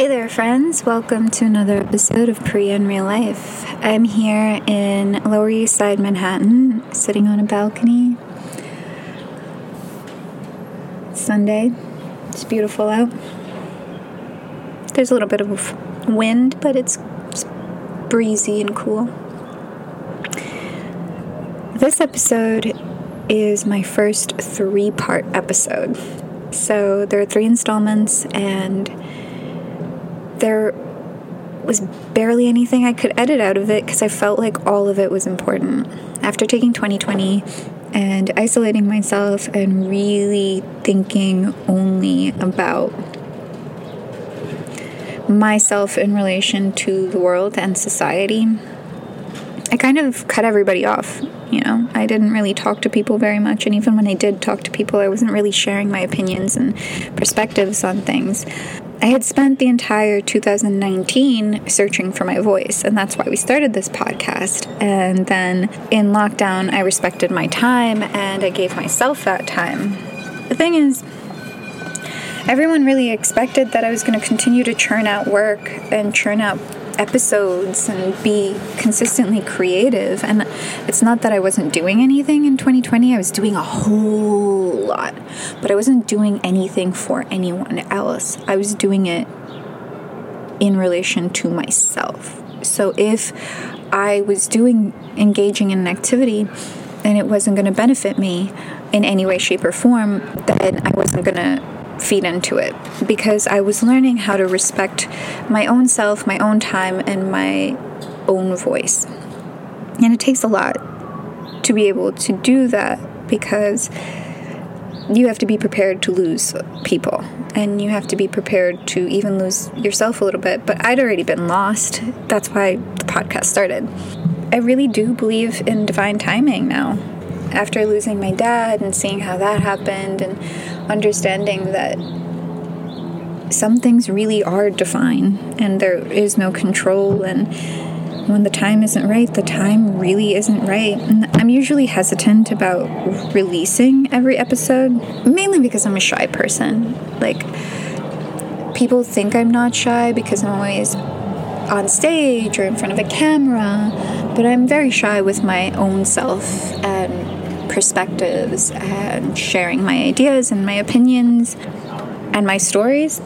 Hey there, friends. Welcome to another episode of Priya in Real Life. I'm here in Lower East Side Manhattan, sitting on a balcony. Sunday. It's beautiful out. There's a little bit of wind, but it's, it's breezy and cool. This episode is my first three part episode. So there are three installments, and there was barely anything I could edit out of it because I felt like all of it was important. After taking 2020 and isolating myself and really thinking only about myself in relation to the world and society, I kind of cut everybody off. You know, I didn't really talk to people very much, and even when I did talk to people, I wasn't really sharing my opinions and perspectives on things. I had spent the entire 2019 searching for my voice, and that's why we started this podcast. And then in lockdown, I respected my time and I gave myself that time. The thing is, everyone really expected that I was going to continue to churn out work and churn out episodes and be consistently creative. And it's not that I wasn't doing anything in 2020, I was doing a whole lot, but I wasn't doing anything for anyone else. I was doing it in relation to myself. So if I was doing engaging in an activity and it wasn't going to benefit me in any way, shape, or form, then I wasn't going to feed into it because I was learning how to respect my own self, my own time, and my own voice. And it takes a lot to be able to do that because you have to be prepared to lose people and you have to be prepared to even lose yourself a little bit. But I'd already been lost. That's why the podcast started. I really do believe in divine timing now. After losing my dad and seeing how that happened and understanding that some things really are divine and there is no control and when the time isn't right, the time really isn't right. And I'm usually hesitant about releasing every episode, mainly because I'm a shy person. Like, people think I'm not shy because I'm always on stage or in front of a camera, but I'm very shy with my own self and perspectives and sharing my ideas and my opinions and my stories.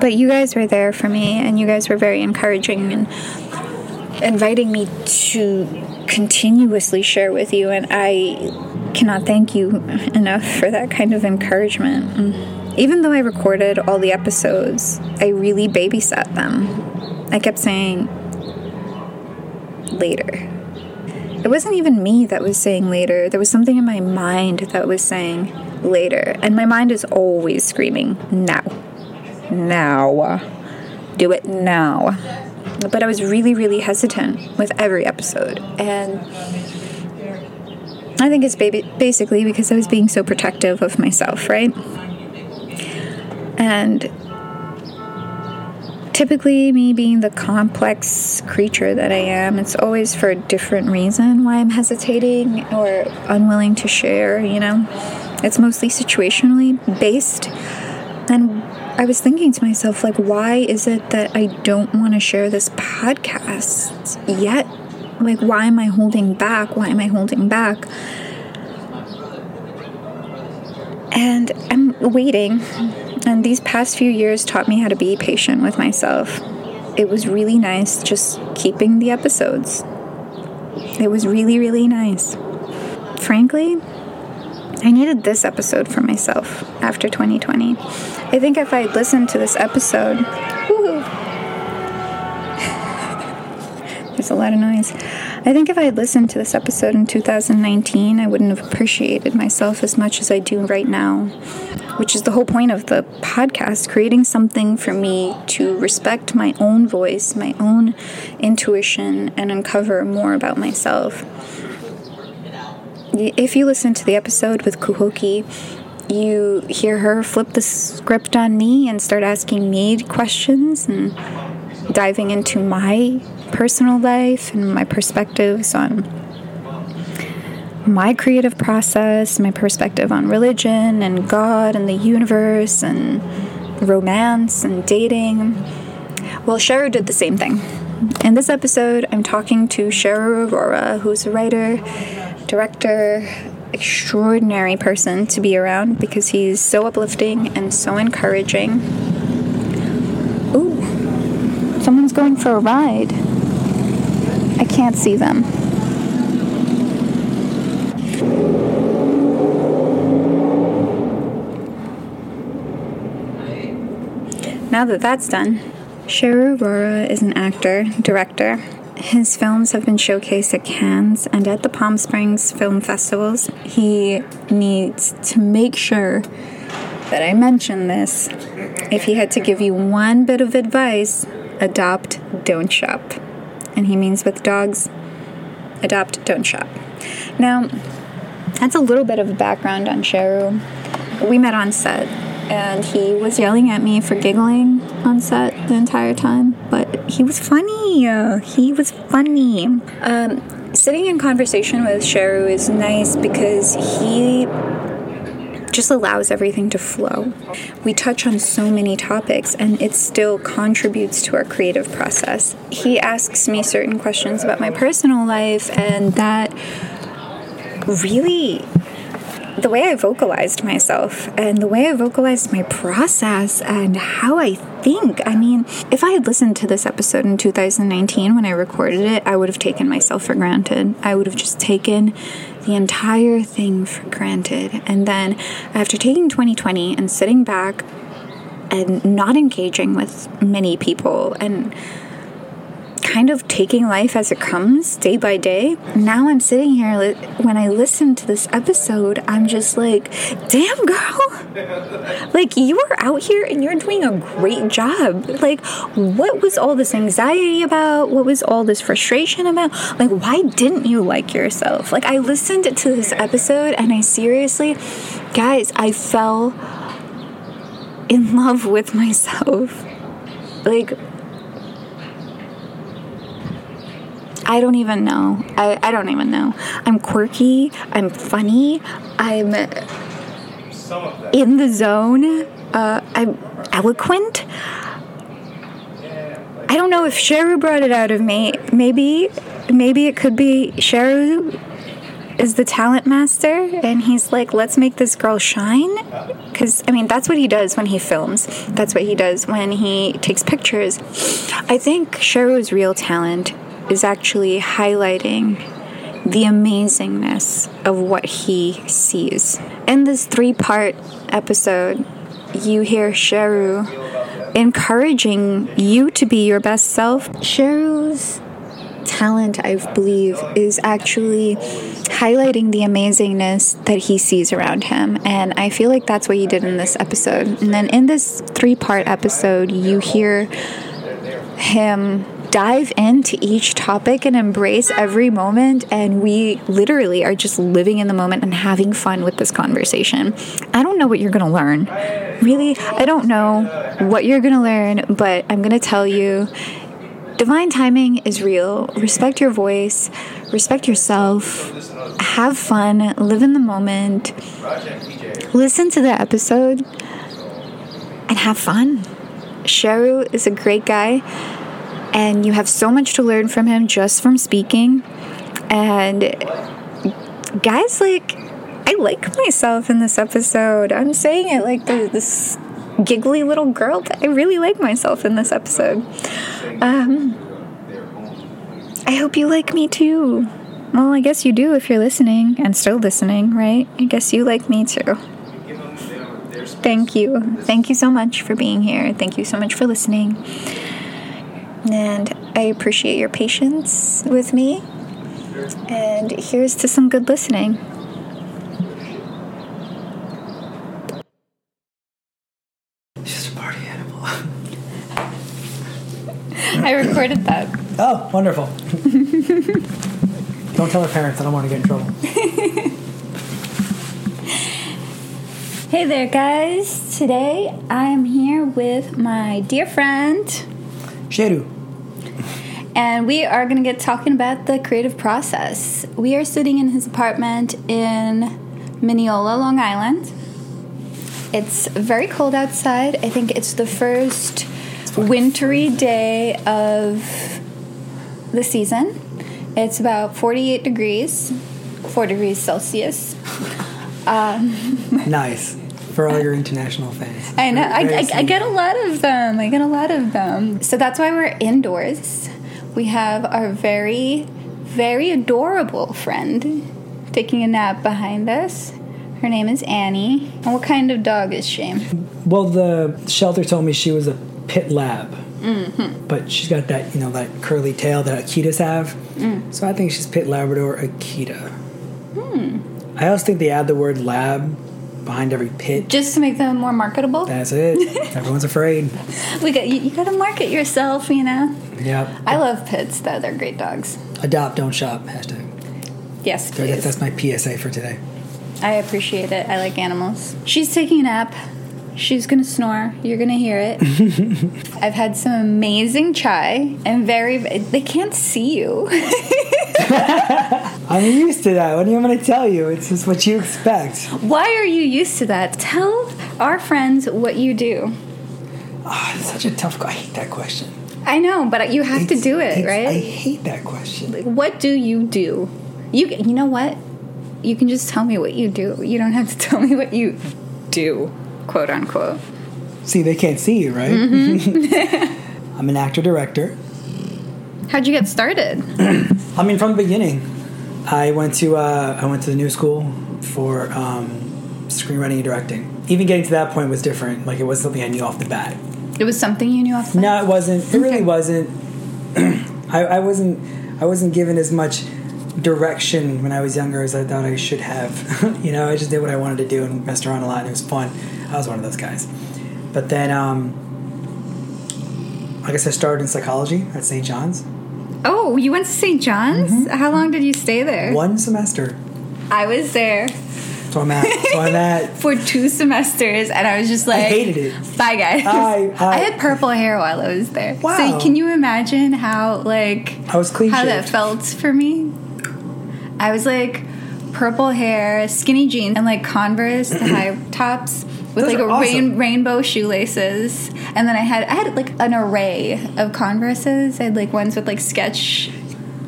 But you guys were there for me and you guys were very encouraging and inviting me to continuously share with you, and I cannot thank you enough for that kind of encouragement. Even though I recorded all the episodes, I really babysat them. I kept saying, later. It wasn't even me that was saying later. There was something in my mind that was saying later. And my mind is always screaming, now. Now. Do it now but I was really, really hesitant with every episode. And I think it's basically because I was being so protective of myself, right? And typically, me being the complex creature that I am, it's always for a different reason why I'm hesitating or unwilling to share, you know? It's mostly situationally based. And I was thinking to myself, like, why is it that I don't want to share this podcast yet? Like, why am I holding back? Why am I holding back? And I'm waiting. And these past few years taught me how to be patient with myself. It was really nice just keeping the episodes. It was really, really nice. Frankly, I needed this episode for myself after 2020. I think if I'd listened to this episode, there's a lot of noise. I think if I had listened to this episode in 2019, I wouldn't have appreciated myself as much as I do right now, which is the whole point of the podcast creating something for me to respect my own voice, my own intuition, and uncover more about myself. If you listen to the episode with Kuhoki, you hear her flip the script on me and start asking me questions and diving into my personal life and my perspectives on my creative process, my perspective on religion and God and the universe and romance and dating. Well, Sheru did the same thing. In this episode, I'm talking to Sheru Aurora, who's a writer, director, extraordinary person to be around because he's so uplifting and so encouraging. Ooh, someone's going for a ride. I can't see them. Now that that's done, Sheru Aurora is an actor, director. His films have been showcased at Cannes and at the Palm Springs Film Festivals. He needs to make sure that I mention this. If he had to give you one bit of advice, adopt, don't shop. And he means with dogs, adopt, don't shop. Now, that's a little bit of background on Sheru. We met on set and he was yelling at me for giggling on set the entire time. But he was funny. He was funny. Um, sitting in conversation with Sheru is nice because he just allows everything to flow. We touch on so many topics and it still contributes to our creative process. He asks me certain questions about my personal life, and that really the way I vocalized myself and the way I vocalized my process and how I think. I mean, if I had listened to this episode in 2019 when I recorded it, I would have taken myself for granted. I would have just taken the entire thing for granted. And then after taking 2020 and sitting back and not engaging with many people and kind of taking life as it comes day by day. Now I'm sitting here, when I listen to this episode, I'm just like, damn, girl. Like, you are out here and you're doing a great job. Like, what was all this anxiety about? What was all this frustration about? Like, why didn't you like yourself? Like, I listened to this episode and I seriously, guys, I fell in love with myself. Like, I don't even know. I, I don't even know. I'm quirky. I'm funny. I'm in the zone. Uh, I'm eloquent. I don't know if Sheru brought it out of me. Maybe, maybe it could be Sheru is the talent master and he's like let's make this girl shine because i mean that's what he does when he films that's what he does when he takes pictures i think sheru's real talent is actually highlighting the amazingness of what he sees. In this three part episode, you hear Sheru encouraging you to be your best self. Sheru's talent, I believe, is actually highlighting the amazingness that he sees around him. And I feel like that's what he did in this episode. And then in this three part episode, you hear him dive into each topic and embrace every moment. And we literally are just living in the moment and having fun with this conversation. I don't know what you're going to learn. Really, I don't know what you're going to learn, but I'm going to tell you divine timing is real. Respect your voice, respect yourself, have fun, live in the moment, listen to the episode, and have fun. Sheru is a great guy and you have so much to learn from him just from speaking. And guys, like, I like myself in this episode. I'm saying it like the, this giggly little girl, but I really like myself in this episode. Um, I hope you like me too. Well, I guess you do if you're listening and still listening, right? I guess you like me too. Thank you. Thank you so much for being here. Thank you so much for listening. And I appreciate your patience with me. And here's to some good listening. She's a party animal. I recorded that. Oh, wonderful. don't tell her parents, I don't want to get in trouble. hey there, guys. Today I am here with my dear friend, Sheru and we are going to get talking about the creative process. We are sitting in his apartment in Mineola, Long Island. It's very cold outside. I think it's the first wintry day of the season. It's about 48 degrees, 4 degrees Celsius. Um, nice for all your international fans. I know. I, I, I get a lot of them. I get a lot of them. So that's why we're indoors. We have our very, very adorable friend taking a nap behind us. Her name is Annie. And what kind of dog is she? Well, the shelter told me she was a pit lab, Mm-hmm. but she's got that you know that curly tail that Akitas have. Mm. So I think she's pit Labrador Akita. Hmm. I also think they add the word lab behind every pit. Just to make them more marketable. That's it. Everyone's afraid. We got you, you got to market yourself, you know. Yep. I love pits though; they're great dogs. Adopt, don't shop. Hashtag. Yes, That- That's my PSA for today. I appreciate it. I like animals. She's taking a nap. She's gonna snore. You're gonna hear it. I've had some amazing chai and very. They can't see you. I'm used to that. What do you want me to tell you? It's just what you expect. Why are you used to that? Tell our friends what you do. Ah, it's such a tough. I hate that question. I know, but you have to do it, right? I hate that question. Like, what do you do? You you know what? You can just tell me what you do. You don't have to tell me what you do, quote unquote. See, they can't see you, right? Mm-hmm. I'm an actor director. How'd you get started? I mean, from the beginning, I went to uh, I went to the new school for um, screenwriting and directing. Even getting to that point was different. Like it was something I knew off the bat. It was something you knew off the No, it wasn't. It really wasn't. I, I wasn't. I wasn't given as much direction when I was younger as I thought I should have. you know, I just did what I wanted to do and messed around a lot, and it was fun. I was one of those guys. But then, um, I guess I started in psychology at St. John's. Oh, you went to St. John's? How long did you stay there? Mm-hmm. One semester. I was there So I'm. So I'm at. for two semesters, and I was just like, I hated it. Bye, guys. I- I- had purple hair while I was there. Wow. So can you imagine how like I was clean how that felt for me? I was like purple hair, skinny jeans, and like Converse high tops with Those like are a rain, rainbow shoelaces, and then I had I had like an array of Converses. I had like ones with like sketch.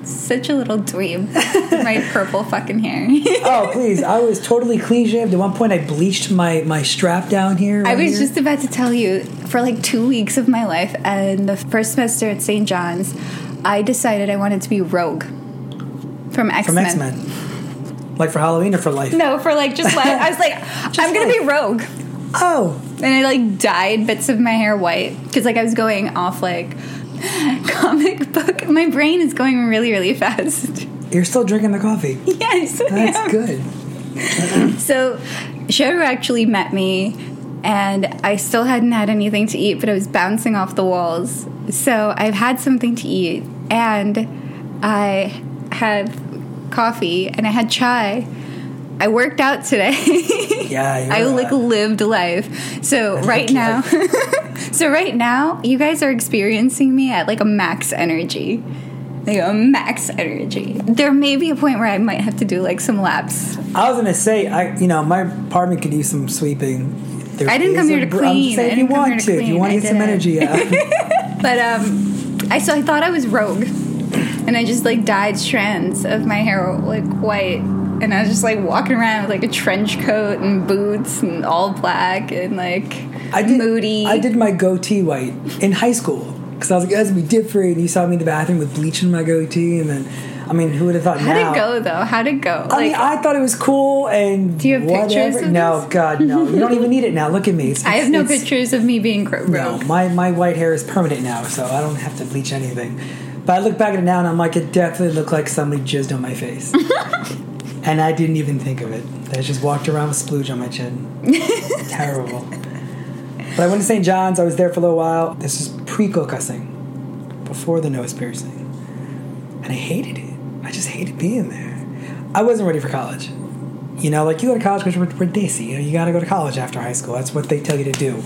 Such a little dweeb. my purple fucking hair. Oh please! I was totally clean shaved. At one point, I bleached my my strap down here. I was here. just about to tell you for like two weeks of my life, and the first semester at St. John's, I decided I wanted to be Rogue from X from. X Men. Like for Halloween or for life? No, for like just like I was like, I'm gonna be Rogue, Oh, and I like dyed bits of my hair white because like I was going off like comic book. My brain is going really really fast. you're still drinking the coffee. yes, That's good. So, Sheru actually met me, and I still hadn't had anything to eat, but I was bouncing off the walls. So, I've had something to eat, and I had coffee, and I had chai. I worked out today. Yeah, I like lived life. So right now, so right now, you guys are experiencing me at like a max energy, like a max energy. There may be a point where I might have to do like some laps I was gonna say, I you know, my apartment could use some sweeping. There I didn't come here to br- I'm clean. just saying if you want to if you want to get some energy out. But um, I so I thought I was rogue, and I just like dyed strands of my hair like white, and I was just like walking around with like a trench coat and boots and all black and like I did, moody. I did my goatee white in high school because I was like, "That's gonna be different." And you saw me in the bathroom with bleach in my goatee, and then, I mean, who would have thought? How'd now, it go though? How'd it go? I mean, I thought it was cool, and Do you have whatever. pictures No, this? God, no. You don't even need it now. Look at me. It's, I have no pictures of me being cro- No, my, my white hair is permanent now, so I don't have to bleach anything. But I look back at it now and I'm like, it definitely looked like somebody jizzed on my face. and I didn't even think of it. I just walked around with splooge on my chin. Terrible. But I went to St. John's. I was there for a little while. This is pre cussing, before the nose piercing. And I hated it. I just hated being there. I wasn't ready for college. You know, like you go to college because we're, dissy. You know, you got to go to college after high school. That's what they tell you to do.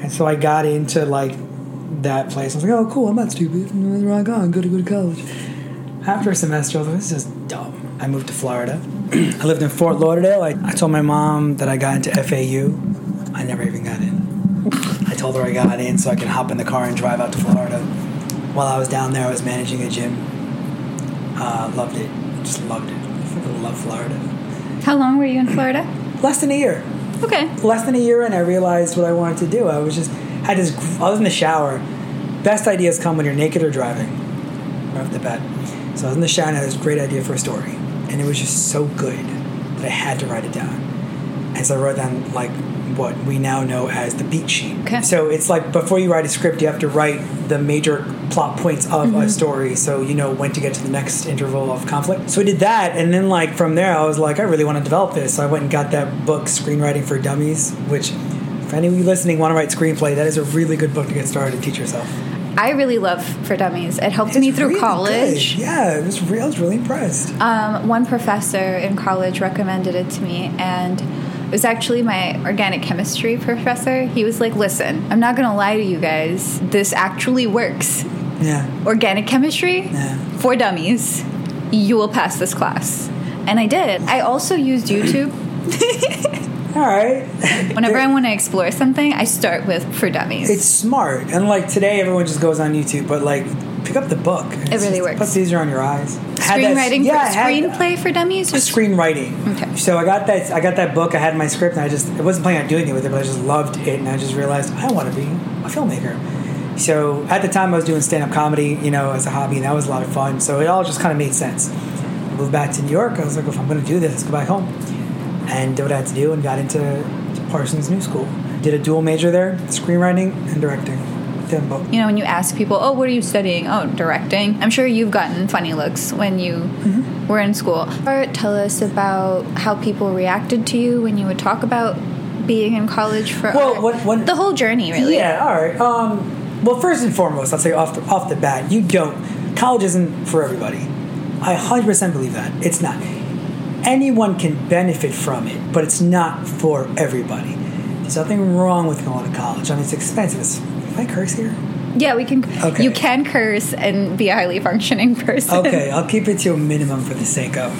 And so I got into like that place. I was like, oh, cool. I'm not stupid. I'm wrong on. Go to go to college. After a semester, I was like, this is just dumb. I moved to Florida. I lived in Fort Lauderdale. I, I told my mom that I got into FAU. I never even got in. I told her I got in so I could hop in the car and drive out to Florida. While I was down there, I was managing a gym. Uh, loved it. Just loved it. I love Florida. How long were you in Florida? Less than a year. Okay. Less than a year, and I realized what I wanted to do. I was just had this. I was in the shower. Best ideas come when you're naked or driving. Right off the bat. So I was in the shower and I had this great idea for a story, and it was just so good that I had to write it down. And so I wrote down like what we now know as the beat sheet. Okay. So it's like before you write a script, you have to write the major plot points of a mm-hmm. story, so you know when to get to the next interval of conflict. So I did that, and then like from there, I was like, I really want to develop this. So I went and got that book, Screenwriting for Dummies, which. If any of you listening want to write screenplay, that is a really good book to get started and teach yourself. I really love For Dummies. It helped It's me through really college. good. Yeah, it was real. I was really impressed. Um, one professor in college recommended it to me, and it was actually my organic chemistry professor. He was like, Listen, I'm not going to lie to you guys. This actually works. Yeah. Organic chemistry Yeah. for dummies. You will pass this class. And I did. I also used YouTube. All right. Whenever I want to explore something, I start with For Dummies. it's smart, and like today, everyone just goes on YouTube, but like pick up the book. It really works. Puts easier on your eyes. Had that- Screenwriting yeah, for had- screenplay for dummies. Or Screenwriting. Okay. So I got that. I got that book. I had my script, and I just I wasn't planning on doing it with it, but I just loved it, and I just realized I want to be a filmmaker. So at the time, I was doing stand up comedy, you know, as a hobby, and that was a lot of fun. So it all just kind of made sense. I Moved back to New York. I was like, if I'm going to do this, let's go back home, and did what I had to do, and got into Parsons New School. Did a dual major there, screenwriting and directing. You know, when you ask people, "Oh, what are you studying?" "Oh, directing." I'm sure you've gotten funny looks when you Mm-hmm. were in school. Tell us about how people reacted to you when you would talk about being in college for Well, art. what- what- the whole journey, really. Yeah, all right. Um, well, first and foremost, I'll say off the, off the bat, you don't. College isn't for everybody. I 100% believe that. It's not. Anyone can benefit from it, but it's not for everybody. There's nothing wrong with going to college. I mean, it's expensive. It's, can I curse here? Yeah, we can. Okay. You can curse and be a highly functioning person. Okay, I'll keep it to a minimum for the sake of.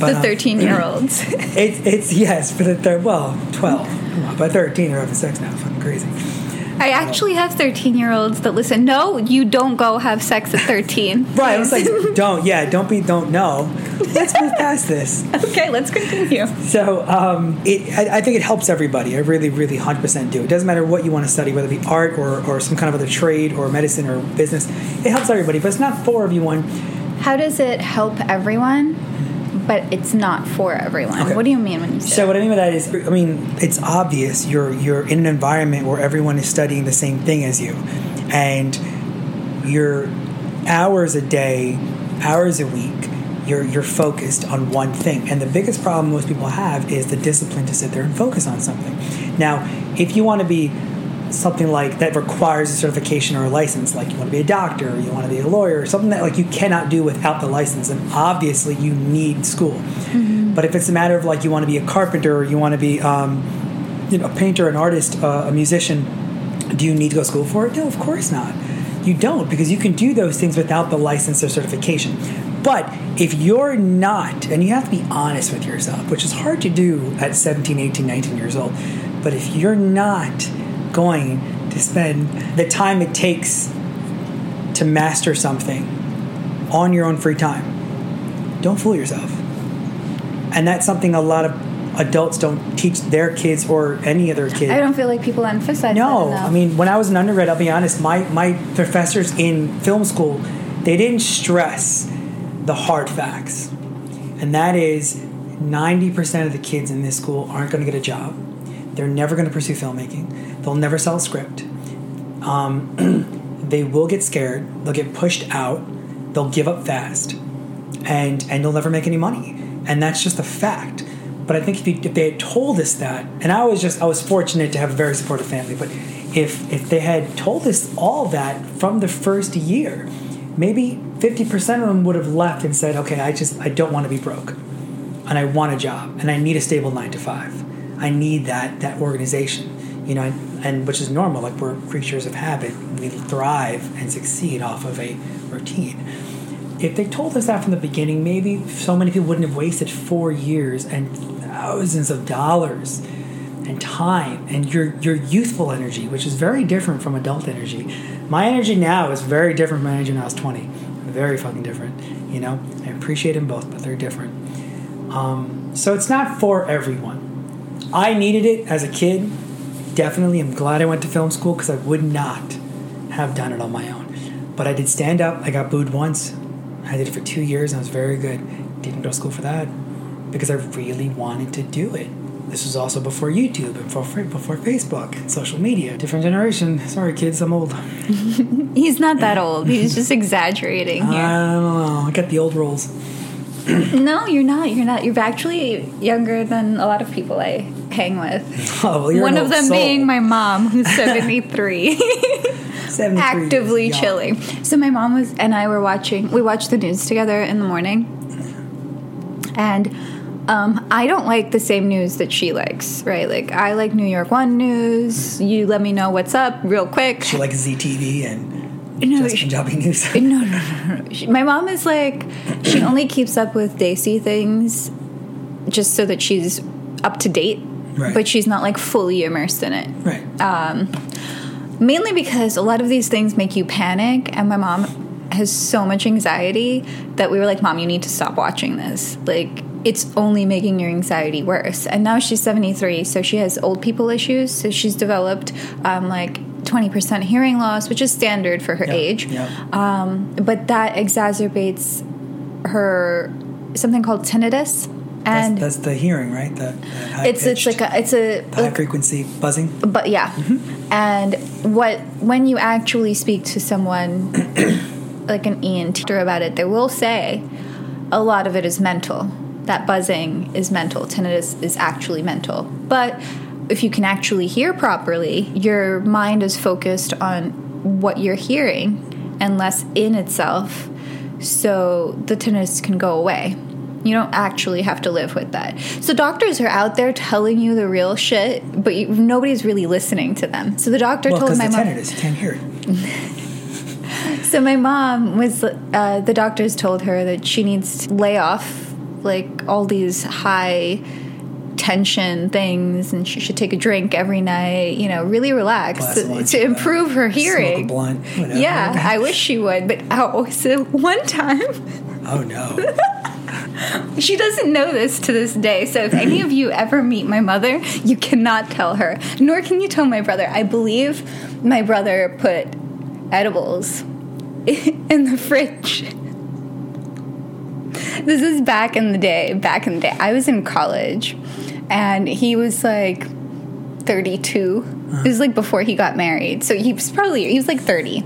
But, the um, 13 year olds. It's, it's yes, for the third, well, 12. Come on, by 13, they're having sex now. Fucking crazy. I actually have 13 year olds that listen. No, you don't go have sex at 13. Right, I was like, don't, yeah, don't be, don't know. Let's move past this. okay, let's continue. So um, it, I, I think it helps everybody. I really, really, hundred percent do. It doesn't matter what you want to study, whether it be art or, or some kind of other trade or medicine or business. It helps everybody, but it's not for everyone. How does it help everyone, but it's not for everyone? Okay. What do you mean when you say So what I mean by that is, I mean it's obvious you're you're in an environment where everyone is studying the same thing as you, and you're hours a day, hours a week. You're, you're focused on one thing. And the biggest problem most people have is the discipline to sit there and focus on something. Now, if you want to be something like that requires a certification or a license, like you want to be a doctor, or you want to be a lawyer, something that like you cannot do without the license, and obviously you need school. But if it's a matter of like you want to be a carpenter, or you want to be um, you know, a painter, an artist, uh, a musician, do you need to go to school for it? No, of course not. You don't because you can do those things without the license or certification. But if you're not, and you have to be honest with yourself, which is hard to do at 17, 18, 19 years old, but if you're not going to spend the time it takes to master something on your own free time, don't fool yourself. And that's something a lot of adults don't teach their kids or any other kid. I don't feel like people emphasize No. I mean, when I was an undergrad, I'll be honest, my, my professors in film school, they didn't stress the hard facts. And that is 90% of the kids in this school aren't going to get a job. They're never going to pursue filmmaking. They'll never sell a script. Um, they will get scared. They'll get pushed out. They'll give up fast. And, and they'll never make any money. And that's just a fact. But I think if, you, if they had told us that, and I was just I was fortunate to have a very supportive family, but if if they had told us all that from the first year, maybe fifty percent of them would have left and said, "Okay, I just I don't want to be broke, and I want a job, and I need a stable nine to five. I need that that organization, you know, and, and which is normal. Like we're creatures of habit. We thrive and succeed off of a routine." if they told us that from the beginning, maybe so many people wouldn't have wasted four years and thousands of dollars and time and your your youthful energy, which is very different from adult energy. My energy now is very different from my energy when I was 20. Very fucking different. You know, I appreciate them both, but they're different. Um, so it's not for everyone. I needed it as a kid. Definitely, I'm glad I went to film school because I would not have done it on my own. But I did stand up. I got booed once. I did it for two years and I was very good. Didn't go to school for that because I really wanted to do it. This was also before YouTube and before, before Facebook and social media. Different generation. Sorry, kids, I'm old. He's not that old. He's just exaggerating here. I don't know. I got the old rolls. no, you're not. You're not. You're actually younger than a lot of people I hang with. Oh, well, One of them soul. being my mom, who's 73. 73 actively chilling. So my mom was and I were watching. We watched the news together in the morning, and um, I don't like the same news that she likes. Right? Like I like New York One news. You let me know what's up real quick. She likes Zee TV and No, just Punjabi news. no, no, no, no. She, my mom is like, she only keeps up with desi things just so that she's up to date, Right. but she's not like fully immersed in it. right. Mainly because a lot of these things make you panic, and my mom has so much anxiety that we were like, Mom, you need to stop watching this. Like, it's only making your anxiety worse. And now she's 73, so she has old people issues. So she's developed um, like 20% hearing loss, which is standard for her age. yeah. Um, but that exacerbates her something called tinnitus. And that's, that's the hearing, right? The, the high it's it's like a it's a high frequency buzzing. but yeah. Mm-hmm. And what when you actually speak to someone like an ent about it they will say a lot of it is mental. That buzzing is mental. Tinnitus is actually mental. But if you can actually hear properly your mind is focused on what you're hearing and less in itself. So the tinnitus can go away you don't actually have to live with that. So doctors are out there telling you the real shit, but you, nobody's really listening to them. So the doctor Well, told my the mom. tinnitus, you can't hear it. So my mom was. Uh, the doctors told her that she needs to lay off like all these high tension things, and she should take a drink every night. You know, really relax to, to improve her hearing. blunt. Yeah, I wish she would, but oh, so one time. oh no. She doesn't know this to this day. So if any of you ever meet my mother, you cannot tell her. Nor can you tell my brother. I believe my brother put edibles in the fridge. This is back in the day. Back in the day. I was in college and he was like 32. It was like before he got married. So he was probably he was like 30.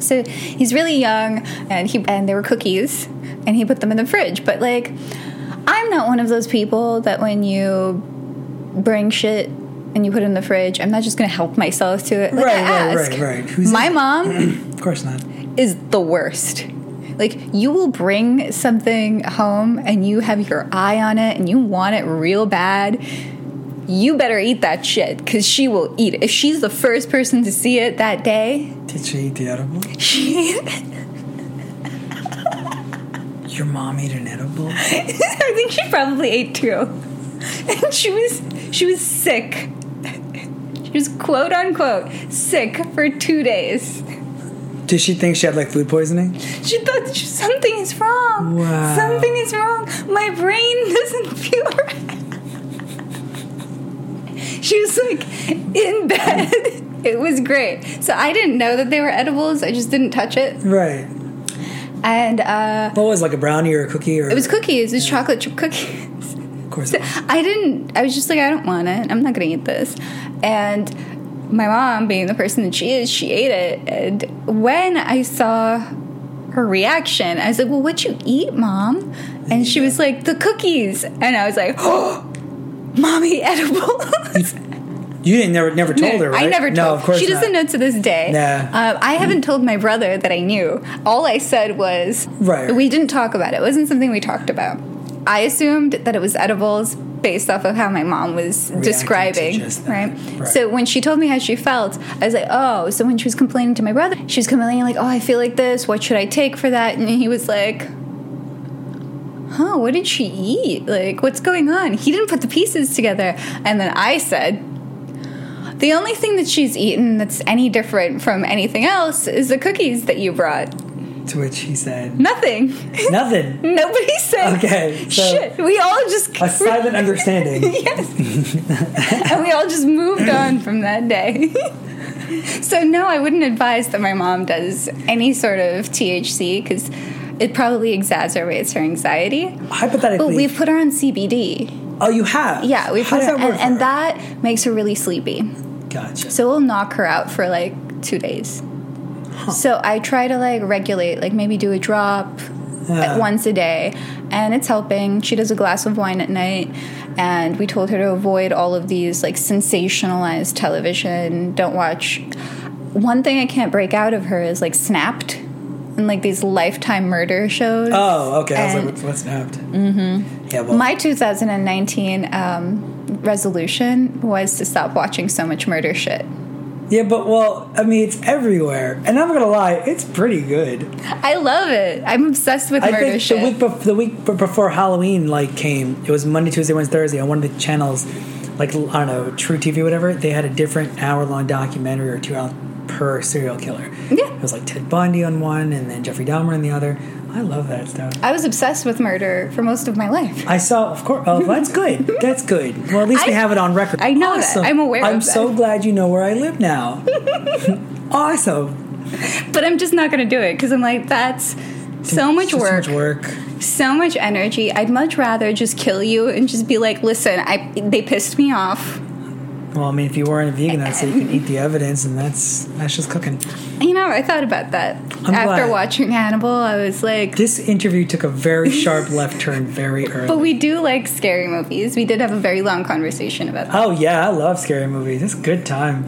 So he's really young, and he and there were cookies, and he put them in the fridge. But like, I'm not one of those people that when you bring shit and you put it in the fridge, I'm not just gonna help myself to it. Like, Right, right, right, right. Who's My mom Of course not. is the worst. Like you will bring something home and you have your eye on it and you want it real bad. You better eat that shit because she will eat it. If she's the first person to see it that day, Did she eat the edible? she Your mom ate an edible? I think she probably ate two. And she was she was sick. She was quote unquote sick for two days. Did she think she had like food poisoning? She thought she- something is wrong. Wow. Something is wrong. My brain doesn't feel right. She was like in bed. Mm. It was great. So I didn't know that they were edibles. I just didn't touch it. Right. And uh, What was it, like a brownie or a cookie or? it was cookies. It was chocolate chip cookies. Of course. I didn't. I was just like, I don't want it. I'm not going to eat this. And my mom, being the person that she is, she ate it. And when I saw her reaction, I was like, "Well, what'd you eat, mom?" And she was like, "The cookies." And I was like, "Oh, mommy edibles." You didn't never never told her, right? I never told. No, of course she doesn't not. know to this day. Nah. Um, I haven't told my brother that I knew. All I said was, Right. We didn't talk about it. It wasn't something we talked about. I assumed that it was edibles based off of how my mom was to describing, right? Right. So when she told me how she felt, I was like, oh. So when she was complaining to my brother, she was complaining like, oh, I feel like this. What should I take for that? And he was like, huh, what did she eat? Like, what's going on? He didn't put the pieces together. And then I said, the only thing that she's eaten that's any different from anything else is the cookies that you brought. To which he said, Nothing. Nothing. Nobody said. Okay, so- Shit. We all just. A silent understanding. yes. and we all just moved on from that day. so, no, I wouldn't advise that my mom does any sort of THC because it probably exacerbates her anxiety. Hypothetically. But we've put her on CBD. oh, you have? Yeah, we've How put her, that and, and that makes her really sleepy. Gotcha. So we'll knock her out for like two days. So I try to like regulate, like maybe do a drop Yeah. once a day, and it's helping. She does a glass of wine at night, and we told her to avoid all of these like sensationalized television. Don't watch. One thing I can't break out of her is like Snapped and like these lifetime murder shows. Oh, okay. I was like, what's, what's snapped? Mm-hmm. Yeah, well, my 2019 um, resolution was to stop watching so much murder shit. yeah, but well, I mean, it's everywhere, and I'm not gonna lie, it's pretty good. I love it. I'm obsessed with I murder think shit. the week bef- the week before Halloween like came, it was Monday, Tuesday, Wednesday, Thursday on one of the channels, like I don't know, truTV, whatever. They had a different hour long documentary or two hour per serial killer. Yeah. it was like Ted Bundy on one, and then Jeffrey Dahmer on the other. I love that stuff. I was obsessed with murder for most of my life. I saw, of course. Oh, that's good. That's good. Well, at least we have it on record. I know that. I'm aware I'm of that. so glad you know where I live now. awesome. But I'm just not going to do it because I'm like, that's so much work, So much work. so much energy. I'd much rather just kill you and just be like, listen, I they pissed me off. Well, I mean, if you weren't a vegan, I'd say you can eat the evidence, and that's that's just cooking. You know, I thought about that I'm after glad. watching Hannibal. I was like, This interview took a very sharp left turn very early. but we do like scary movies. We did have a very long conversation about that. Oh yeah, I love scary movies. It's a good time,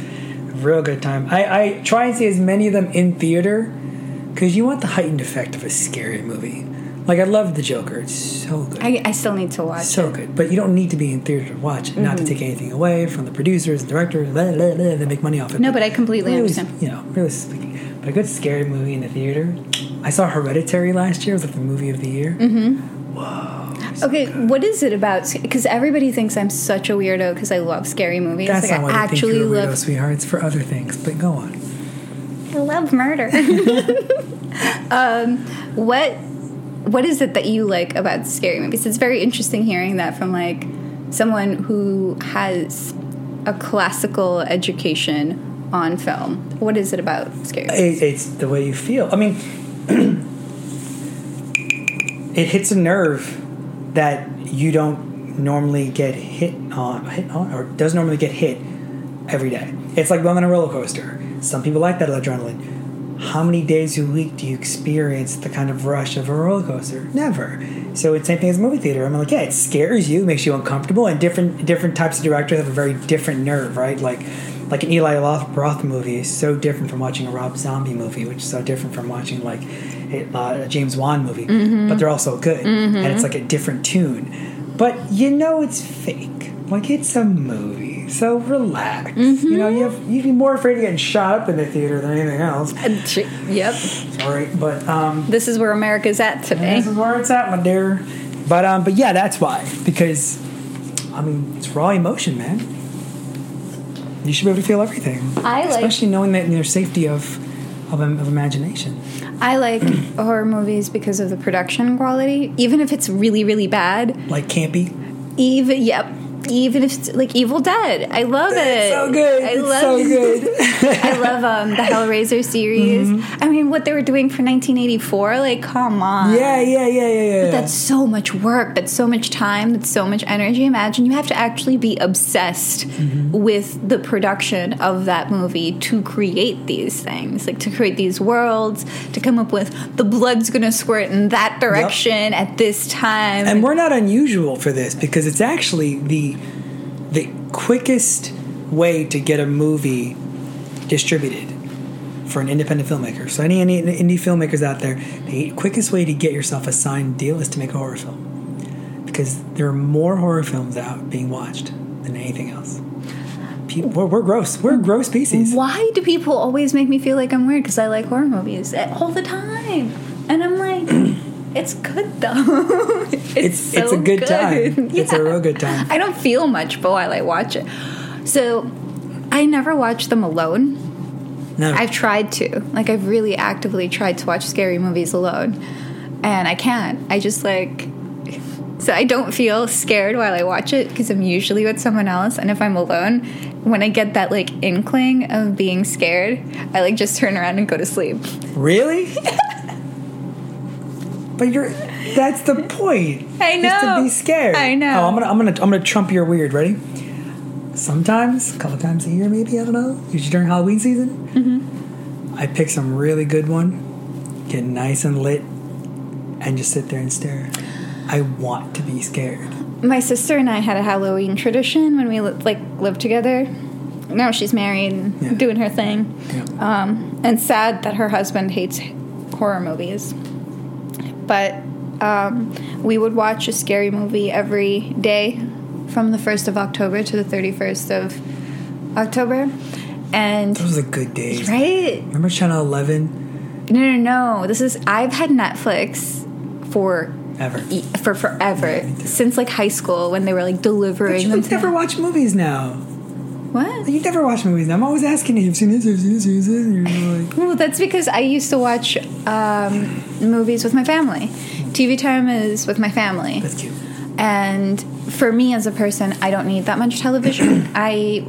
real good time. I, I try and see as many of them in theater because you want the heightened effect of a scary movie. Like I love The Joker; it's so good, I, I still need to watch. It. So good. But you don't need to be in theater to watch it. Not to take anything away from the producers, and directors, blah, blah, blah, they make money off it. No, but I completely really, understand. You know, really speaking, but a good scary movie in the theater. I saw Hereditary last year. It was like the movie of the year. Mm-hmm. Okay, what is it about? Because everybody thinks I'm such a weirdo because I love scary movies. That's like not I why they think actually you're a weirdo, love sweetheart. It's for other things. But go on. I love murder. um, what what is it that you like about scary movies? It's very interesting hearing that from like someone who has a classical education on film. What is it about scary movies? It, it's the way you feel. I mean, it hits a nerve that you don't normally get hit on, hit on, or doesn't normally get hit every day. It's like going on a roller coaster. Some people like that adrenaline. How many days a week do you experience the kind of rush of a roller coaster? Never. So it's the same thing as movie theater. I'm like, yeah, it scares you, makes you uncomfortable, and different different types of directors have a very different nerve, right? Like like an Eli Roth, movie is so different from watching a Rob Zombie movie, which is so different from watching like a, uh, a James Wan movie. But they're also good, and it's like a different tune. But you know it's fake. Like it's a movie, so relax. You know, you have, you'd be more afraid of getting shot up in the theater than anything else. Yep. Sorry, but um, This is where America's at today. this is where it's at, my dear. But um, but yeah, that's why because I mean it's raw emotion, man. You should be able to feel everything, I like- especially knowing that in your safety of of, of imagination. I like horror movies because of the production quality, even if it's really, really bad. Like campy. Even yep, even if it's like Evil Dead, I love it. It's so good. I it's love so good. I love um, the Hellraiser series. Mm-hmm. I mean, what they were doing for 1984, like, come on. yeah, yeah, yeah, yeah, yeah. That's so much work. That's so much time. That's so much energy. Imagine you have to actually be obsessed Mm-hmm. with the production of that movie to create these things, like to create these worlds, to come up with the blood's gonna squirt in that direction at this time. and we're not unusual for this because it's actually the the quickest way to get a movie distributed for an independent filmmaker. So any, any indie filmmakers out there, the quickest way to get yourself a signed deal is to make a horror film because there are more horror films out being watched than anything else. People, we're, we're gross. We're gross species. Why do people always make me feel like I'm weird? Because I like horror movies eh, all the time, and I'm like, It's good though. it's It's so it's a good, time. It's a real good time. I don't feel much, but while I watch it, so I never watch them alone. No, I've tried to. Like I've really actively tried to watch scary movies alone. And I can't. I just like so I don't feel scared while I watch it because I'm usually with someone else and if I'm alone, when I get that like inkling of being scared, I like just turn around and go to sleep. really. but you're. That's the point. I Just to be scared. I know. Oh, I'm gonna I'm gonna I'm gonna trump your weird. Ready? Sometimes, a couple times a year, maybe I don't know. Usually during Halloween season, mm-hmm. I pick some really good one, get nice and lit, and just sit there and stare. I want to be scared. My sister and I had a Halloween tradition when we li- like lived together. Now she's married and Yeah. doing her thing. Yeah. Um, and sad that her husband hates horror movies. But um, we would watch a scary movie every day from the 1st of October to the 31st of October. And, Those are good days. right? Remember Channel Eleven? No, no, no. This is, I've had Netflix for. Ever. e- For forever, too. since like high school when they were like But delivering you them. would never watch movies now. What? You never watch movies. I'm always asking you, "You've seen this? You've seen this? You've seen this?" And you're like, Well, that's because I used to watch um, movies with my family. TV time is with my family. "That's cute." And for me as a person, I don't need that much television. I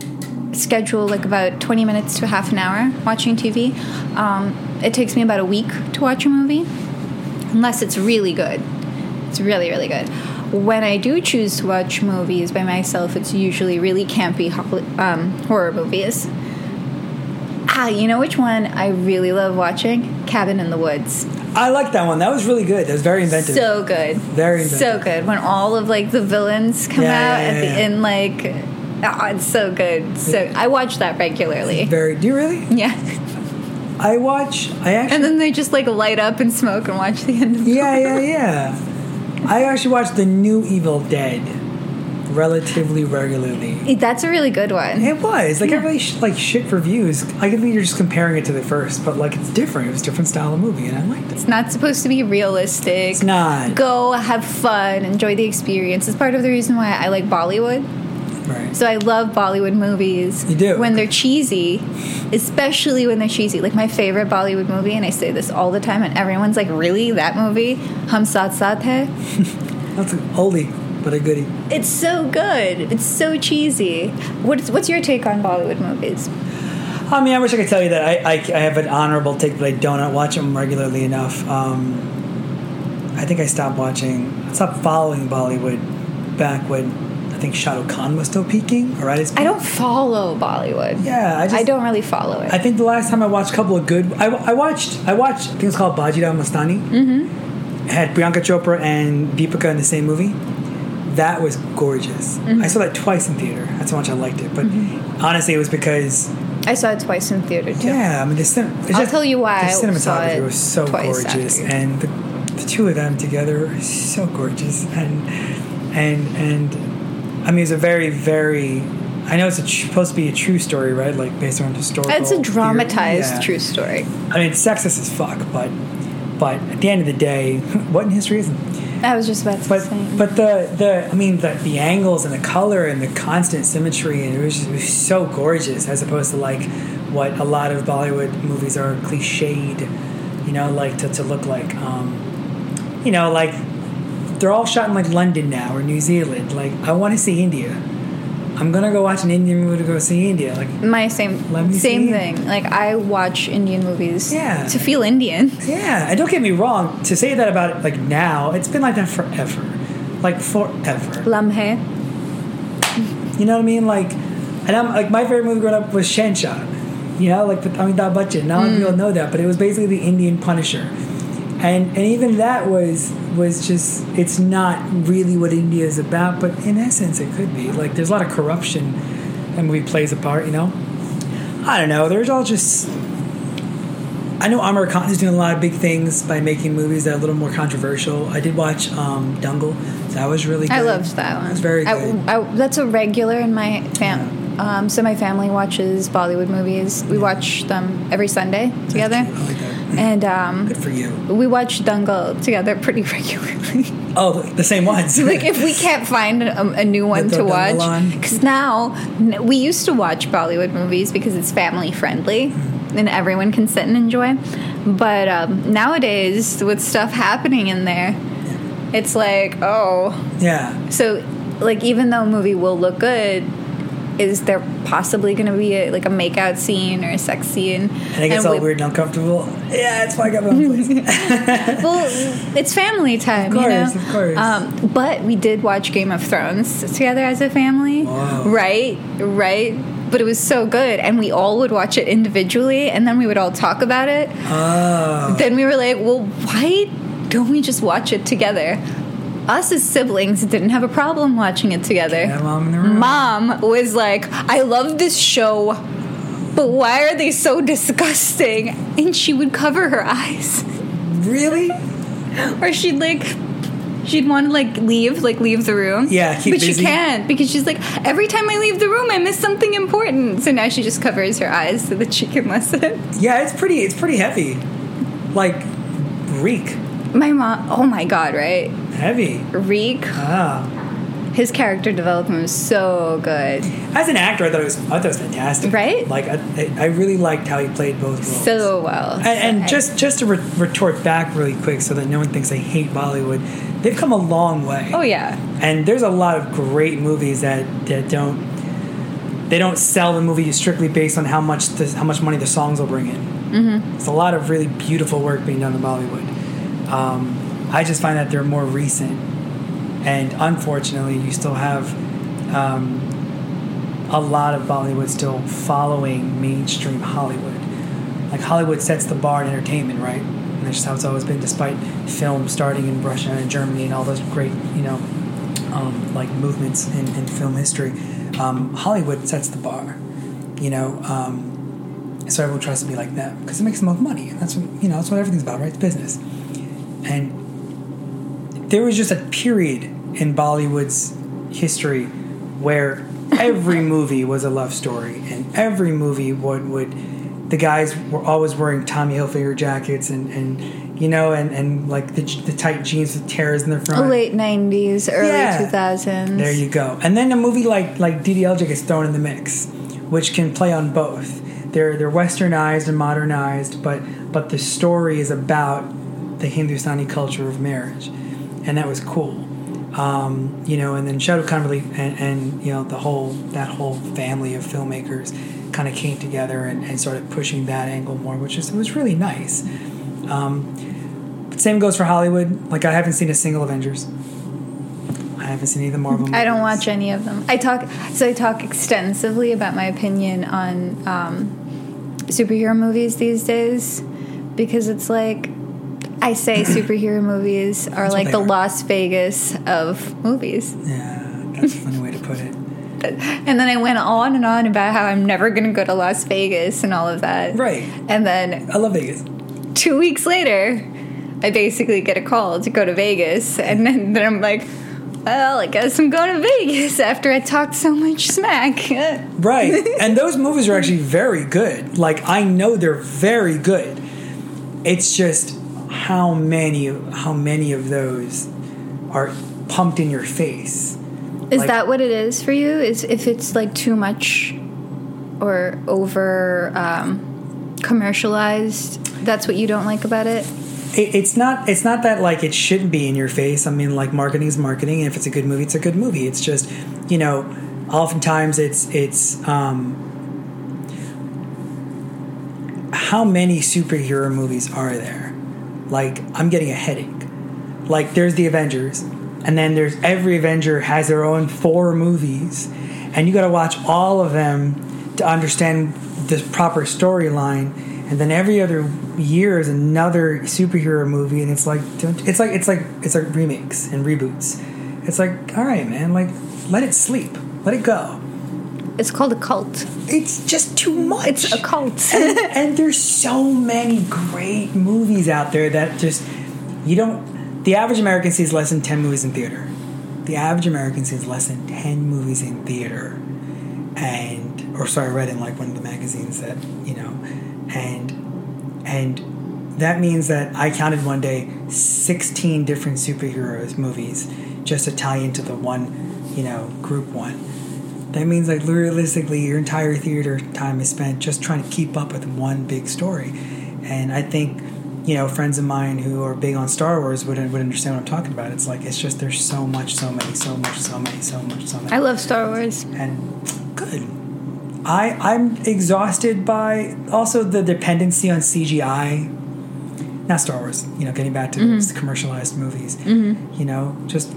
schedule like about 20 minutes to half an hour watching TV. Um, it takes me about a week to watch a movie, unless it's really good. It's really, really good. When I do choose to watch movies by myself, it's usually really campy um, horror movies. Ah, you know which one I really love watching? Cabin in the Woods. I like that one. That was really good. That was very inventive. So good. Very inventive. So good. When all of like the villains come Yeah, out yeah, at the yeah. end, like, oh, it's so good. So I watch that regularly. very. Do you really? Yeah. I watch. I actually. And then they just like light up and smoke and watch the end of the yeah, yeah, yeah. I actually watched the new Evil Dead relatively regularly. That's a really good one. It was like Yeah. everybody sh- like shit reviews. I could be you're just comparing it to the first, but like it's different. It was a different style of movie, and I liked it. It's not supposed to be realistic. It's not Go have fun, enjoy the experience. It's part of the reason why I like Bollywood. Right. So I love Bollywood movies. You do? When they're cheesy, especially when they're cheesy. Like my favorite Bollywood movie, and I say this all the time, and everyone's like, really? That movie? Hum Saath Saath Hai? That's an oldie, but a goodie. It's so good. It's so cheesy. What's, what's your take on Bollywood movies? I mean, I wish I could tell you that I, I, I have an honorable take, but I don't watch them regularly enough. Um, I think I stopped watching, I stopped following Bollywood back when think Shah Rukh Khan was still peaking, or at his peak. I don't follow Bollywood. Yeah, I just. I don't really follow it. I think the last time I watched a couple of good, I, I watched, I watched, I think it's called Bajirao Mastani. Mm-hmm. It had Priyanka Chopra and Deepika in the same movie. That was gorgeous. Mm-hmm. I saw that twice in theater. That's how much I liked it. But honestly, it was because I saw it twice in theater too. yeah, I mean the cin- it's I'll just- tell you why The saw cinematography it was so gorgeous, and the, the two of them together so gorgeous, and and and I mean it's a very very. I know it's a tr- supposed to be a true story, right? Like based on historical. It's a dramatized Yeah. true story. I mean, it's sexist as fuck, but but at the end of the day, what in history isn't? I was just about to But say. but the the I mean the the angles and the color and the constant symmetry and it was just it was so gorgeous as opposed to like what a lot of Bollywood movies are cliched, you know, like to, to look like. Um, you know, like they're all shot in like London now or New Zealand. Like I want to see India. I'm gonna go watch an Indian movie to go see India. Like My same same thing. Like I watch Indian movies Yeah. to feel Indian. Yeah, and don't get me wrong. To say that about it, like now, it's been like that forever, like forever. Lamhe. You know what I mean? Like, and I'm like my favorite movie growing up was Shahenshah. You know, like with Amitabh Bachchan. Lot of people know that, but it was basically the Indian Punisher, and and even that was was just it's not really what India is about, but in essence, it could be. Like, there's a lot of corruption, and movie plays a part. You know, I don't know. There's all just. I know Aamir Khan is doing a lot of big things by making movies that are a little more controversial. I did watch um, Dangal. That was really good. I loved that one. It was very good. I- that's a regular in my fam. Um, so my family watches Bollywood movies. We watch them every Sunday together. I like. And um, Good for you. we watch Dangal together pretty regularly. Oh, the, same ones. like if we can't find a, a new one to watch, because now we used to watch Bollywood movies because it's family friendly and everyone can sit and enjoy. But um, nowadays, with stuff happening in there, it's like oh, yeah. so like even though a movie will look good. Is there possibly going to be a, like a makeout scene or a sex scene? And it gets all we- weird and uncomfortable. Yeah, that's why I got my own place. well, it's family time, Of course, you know. of course. Um, but we did watch Game of Thrones together as a family, Wow. right? Right. But it was so good, and we all would watch it individually, and then we would all talk about it. Oh. Then we were like, "Well, why don't we just watch it together?" Us as siblings didn't have a problem watching it together. Yeah, mom in the room. Mom was like, "I love this show." But why are they so disgusting? And she would cover her eyes Really? or she'd like she'd want to like leave like leave the room Yeah, keep but she can't because she's like every time i leave the room i miss something important so now she just covers her eyes so that she can listen Yeah, it's pretty. It's pretty heavy. Like reek. My mom oh my god right Heavy. reek Ah. his character development was so good As an actor, I thought it was. I thought it was fantastic. Right? Like I, I really liked how he played both roles. so well And, and So- just just to re- retort back really quick, so that no one thinks I hate Bollywood, they've come a long way. oh yeah And there's a lot of great movies that that don't they don't sell the movie strictly based on how much the, how much money the songs will bring in. Mm-hmm. It's a lot of really beautiful work being done in Bollywood. Um, I just find that they're more recent, and unfortunately, you still have um, a lot of Bollywood still following mainstream Hollywood. Like Hollywood sets the bar in entertainment, right? And that's just how it's always been, despite film starting in Russia and Germany and all those great, you know, um, like movements in, in film history. Um, Hollywood sets the bar, you know. Um, so everyone tries to be like them because it makes them most money, and that's what you know. That's what everything's about, right? It's business. And there was just a period in Bollywood's history where every movie was a love story, and every movie would would the guys were always wearing Tommy Hilfiger jackets and and you know and and like the, the tight jeans with tears in the front. Oh, late 90s early Yeah. 2000s There you go. And then a movie like like DDLJ gets thrown in the mix, which can play on both. They're they're westernized and modernized, but but the story is about the Hindustani culture of marriage, and that was cool. Um, you know, and then Shah Rukh Khan really and, and you know the whole that whole family of filmmakers kind of came together and, and started pushing that angle more, which is it was really nice. Um, same goes for Hollywood. Like I haven't seen a single Avengers. I haven't seen any of the Marvel. I don't watch any of them. I talk so I talk extensively about my opinion on um, superhero movies these days because it's like I say superhero movies are what like the are. Las Vegas of movies. Yeah, that's a funny way to put it. And then I went on and on about how I'm never going to go to Las Vegas and all of that. Right. And then I love Vegas. two weeks later, I basically get a call to go to Vegas. And then, then I'm like, well, I guess I'm going to Vegas after I talked so much smack. Right. and those movies are actually very good. Like I know they're very good. It's just how many how many of those are pumped in your face. Is Like- that what it is for you? Is if it's like too much or over um, commercialized? That's what you don't like about it? It, it's not it's not that like it shouldn't be in your face. I mean like marketing is marketing and if it's a good movie, it's a good movie. It's just, you know, oftentimes it's it's um how many superhero movies are there? Like I'm getting a headache. Like there's the Avengers, and then there's every Avenger has their own four movies, and you got to watch all of them to understand the proper storyline. And then every other year is another superhero movie, and it's like it's like it's like it's like remakes and reboots. It's like all right, man, like let it sleep, let it go. It's called a cult. It's just too much. It's a cult. and, and there's so many great movies out there that just you don't the average american sees less than 10 movies in theater the average american sees less than 10 movies in theater and or sorry i read in like one of the magazines that you know and and that means that I counted one day 16 different superheroes movies just to tie into the one, you know, group one. That means like realistically your entire theater time is spent just trying to keep up with one big story. And I think, you know, friends of mine who are big on Star Wars would, would understand what I'm talking about. It's like it's just there's so much, so many, so much, so many, so much, so many. I love Star Wars. and good. I I'm exhausted by also the dependency on CGI. Not Star Wars, you know, getting back to mm-hmm. those commercialized movies. Mm-hmm. You know, just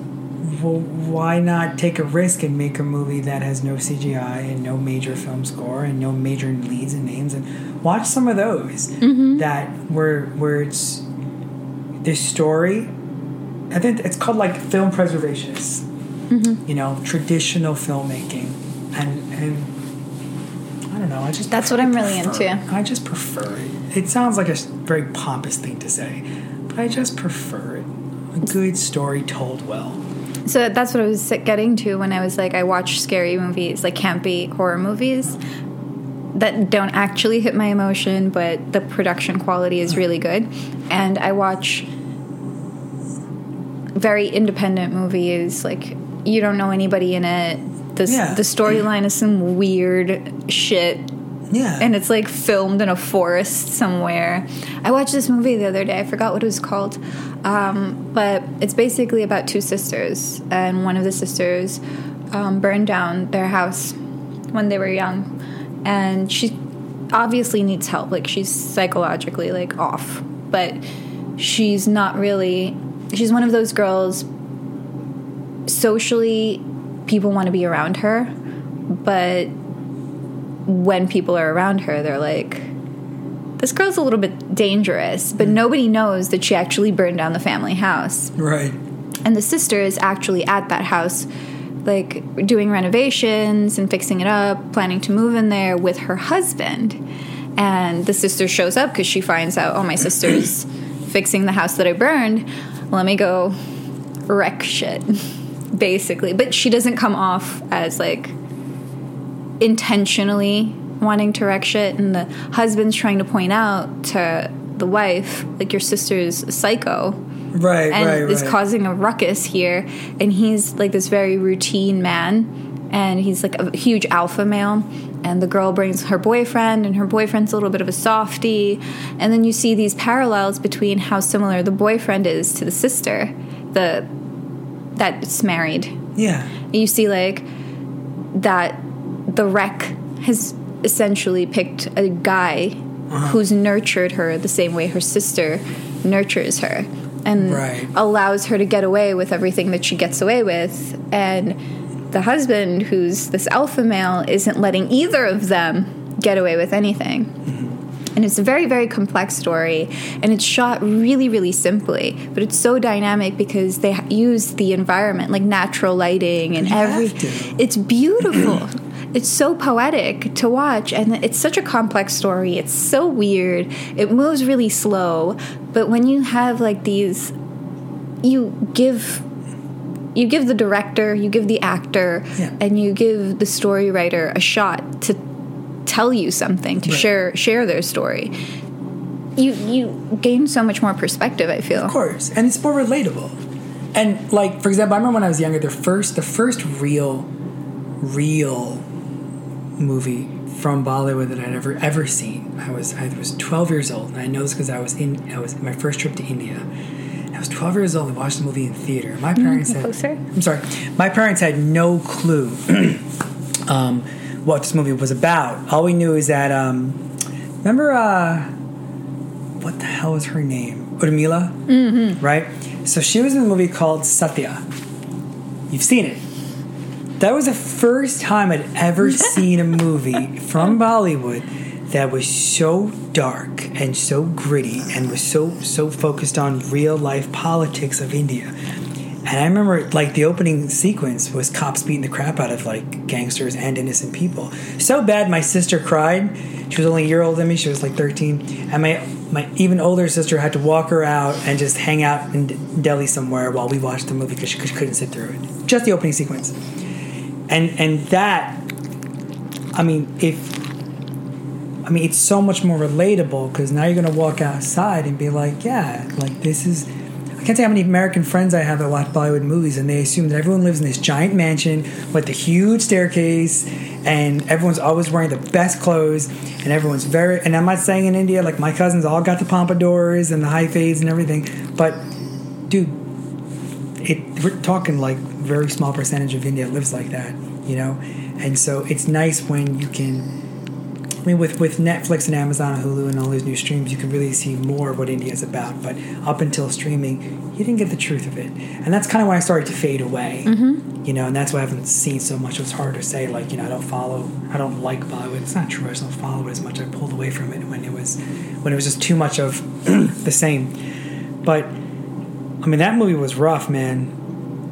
well, why not take a risk and make a movie that has no CGI and no major film score and no major leads and names and watch some of those mm-hmm. that where where it's this story. I think it's called like film preservationists. Mm-hmm. You know, traditional filmmaking and and I don't know. I just That's what I'm really into. it. I just prefer it. It sounds like a very pompous thing to say, but I just prefer it. A good story told well. So that's what I was getting to when I was like, I watch scary movies, like campy horror movies that don't actually hit my emotion, but the production quality is really good. And I watch very independent movies, like you don't know anybody in it. The, Yeah. the storyline is some weird shit Yeah. and it's like filmed in a forest somewhere. I watched this movie the other day. I forgot what it was called, um, but it's basically about two sisters, and one of the sisters um, burned down their house when they were young, and she obviously needs help. Like she's psychologically like off, but she's not really. She's one of those girls. Socially, people want to be around her, but when people are around her, they're like, this girl's a little bit dangerous, but mm. nobody knows that she actually burned down the family house. right. And the sister is actually at that house, like doing renovations and fixing it up, planning to move in there with her husband. And the sister shows up because she finds out, oh, my sister's fixing the house that I burned. Let me go wreck shit, basically. But she doesn't come off as like intentionally wanting to wreck shit and the husband's trying to point out to the wife like your sister's a psycho Right. and right. is right. causing a ruckus here and he's like this very routine man and he's like a huge alpha male and the girl brings her boyfriend and her boyfriend's a little bit of a softie and then you see these parallels between how similar the boyfriend is to the sister the that's married Yeah. you see like that the wreck has essentially picked a guy who's nurtured her the same way her sister nurtures her and Right. allows her to get away with everything that she gets away with. And the husband who's this alpha male isn't letting either of them get away with anything. And it's a very very complex story and it's shot really really simply but it's so dynamic because they use the environment like natural lighting and You every it's beautiful it's so poetic to watch and it's such a complex story it's so weird it moves really slow but when you have like these you give you give the director you give the actor Yeah. and you give the story writer a shot to tell you something to Right. share share their story you you gain so much more perspective i feel Of course, and it's more relatable. And like for example, I remember when I was younger, the first the first real, real movie from Bollywood that I'd ever ever seen. I was I was 12 years old, and I know this because I was in I was my first trip to India. I was 12 years old. I watched the movie in theater. My parents had closer? I'm sorry. My parents had no clue um, what this movie was about. All we knew is that um, remember uh, what the hell was her name? Urmila, mm-hmm. right? So she was in a movie called Satya. You've seen it. That was the first time I'd ever seen a movie from Bollywood that was so dark and so gritty and was so so focused on real life politics of India. And I remember like the opening sequence was cops beating the crap out of like gangsters and innocent people. So bad my sister cried. She was only a year older than me. She was like 13. And my my even older sister had to walk her out and just hang out in Delhi somewhere while we watched the movie because she, she couldn't sit through it. Just the opening sequence. And and that I mean if I mean, it's so much more relatable because now you're gonna walk outside and be like, yeah, like this is. I can't say how many American friends I have that watch Bollywood movies, and they assume that everyone lives in this giant mansion with the huge staircase, and everyone's always wearing the best clothes, and everyone's very. And I'm not saying in India, like my cousins all got the pompadours and the high fades and everything, but dude, it we're talking like very small percentage of India lives like that, you know, and so it's nice when you can. I mean, with with Netflix and Amazon and Hulu and all these new streams, you can really see more of what India is about. But up until streaming, you didn't get the truth of it, and that's kind of why I started to fade away. Mm-hmm. You know, and that's why I haven't seen so much. It's hard to say, like, you know, I don't follow, I don't like Bollywood. It's not true. I just don't follow it as much. I pulled away from it when it was when it was just too much of the same. But I mean, that movie was rough, man,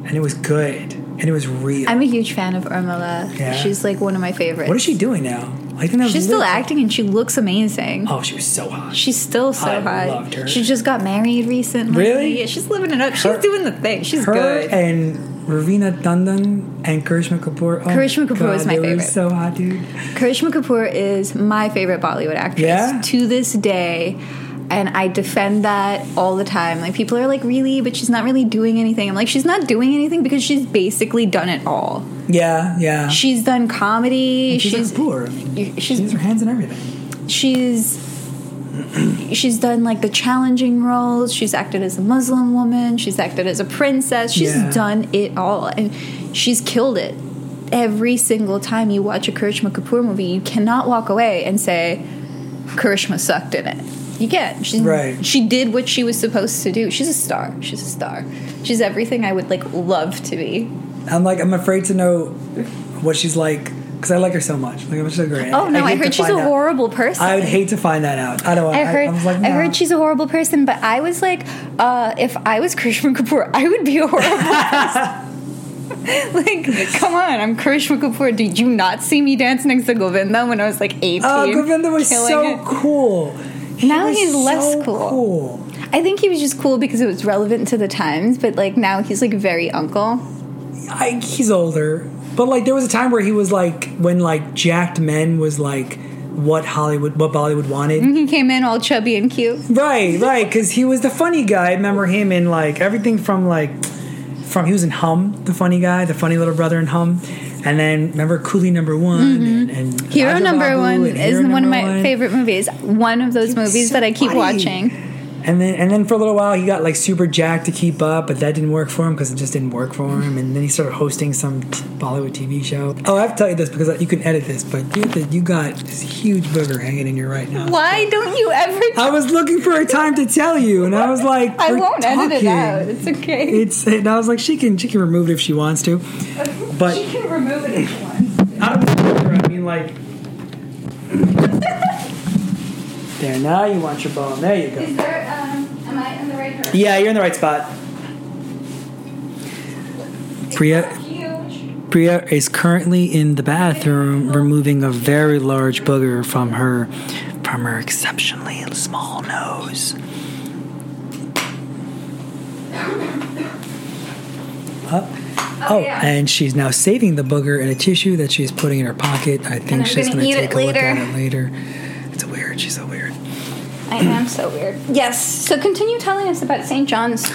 and it was good, and it was real. I'm a huge fan of Urmila. Yeah? She's like one of my favorites. what is she doing now? I think that was She's still acting and she looks amazing. Oh, she was so hot. She's still so I hot. loved her. She just got married recently. Really? Yeah, she's living it up. She's doing the thing. She's her good. and Raveena Tandon and Karishma Kapoor. Oh Karishma Kapoor God, is my favorite. so hot, dude. Karishma Kapoor is my favorite Bollywood actress Yeah? to this day. And I defend that all the time. Like people are like, really, but she's not really doing anything. I'm like, she's not doing anything because she's basically done it all. Yeah, yeah. She's done comedy. she's, she's a Kapoor. she's- She her hands in everything. she's she's done like the challenging roles she's acted as a muslim woman she's acted as a princess she's Yeah. done it all and she's killed it every single time you watch a karishma kapoor movie you cannot walk away and say karishma sucked in it you can't she, Right. she did what she was supposed to do she's a star she's a star she's everything i would like love to be I'm like, I'm afraid to know what she's like because I like her so much. Like, I'm so great. oh no i, to heard she's a out. horrible person I would hate to find that out. I don't. I heard. I, was like, I heard she's a horrible person, but I was like, uh, if I was Karishma Kapoor, I would be a horrible person. like, come on, I'm Karishma Kapoor. Did you not see me dance next to Govinda when I was like 18? Oh, Govinda was so it? cool. Now he's less cool. cool. I think he was just cool because it was relevant to the times, but like now he's like very uncle. I, he's older, but like there was a time where he was like when like jacked men was like what Hollywood, what Bollywood wanted. He came in all chubby and cute. Right, right, because he was the funny guy. I remember him in like everything from like from he was in Hum, the funny guy, the funny little brother in Hum, and then remember Coolie Number One and, and Mm-hmm. Hero Raja Number One is one of my One. favorite movies. One of those movies so that I keep funny. watching. And then and then for a little while he got like super jacked to keep up, but that didn't work for him because it just didn't work for him. And then he started hosting some t- Bollywood TV show. Oh, I have to tell you this because you can edit this, but you, you got this huge booger hanging in your right now. Why don't you ever? I was looking for a time to tell you, and I was like, I "We're won't edit it out. It's okay. It's and I was like, she can she can remove it if she wants to, but She can remove it if she wants. I don't I mean like. There now you want your bone. There you go. Is there, um, am I in the right direction? Yeah, you're in the right spot. Priya. Priya is currently in the bathroom removing a very large booger from her from her exceptionally small nose. Up. Oh, yeah. and she's now saving the booger in a tissue that she's putting in her pocket. I think she's gonna going to take a look at it later. It's weird. She's so weird. I am so weird. Yes. So continue telling us about St. John's.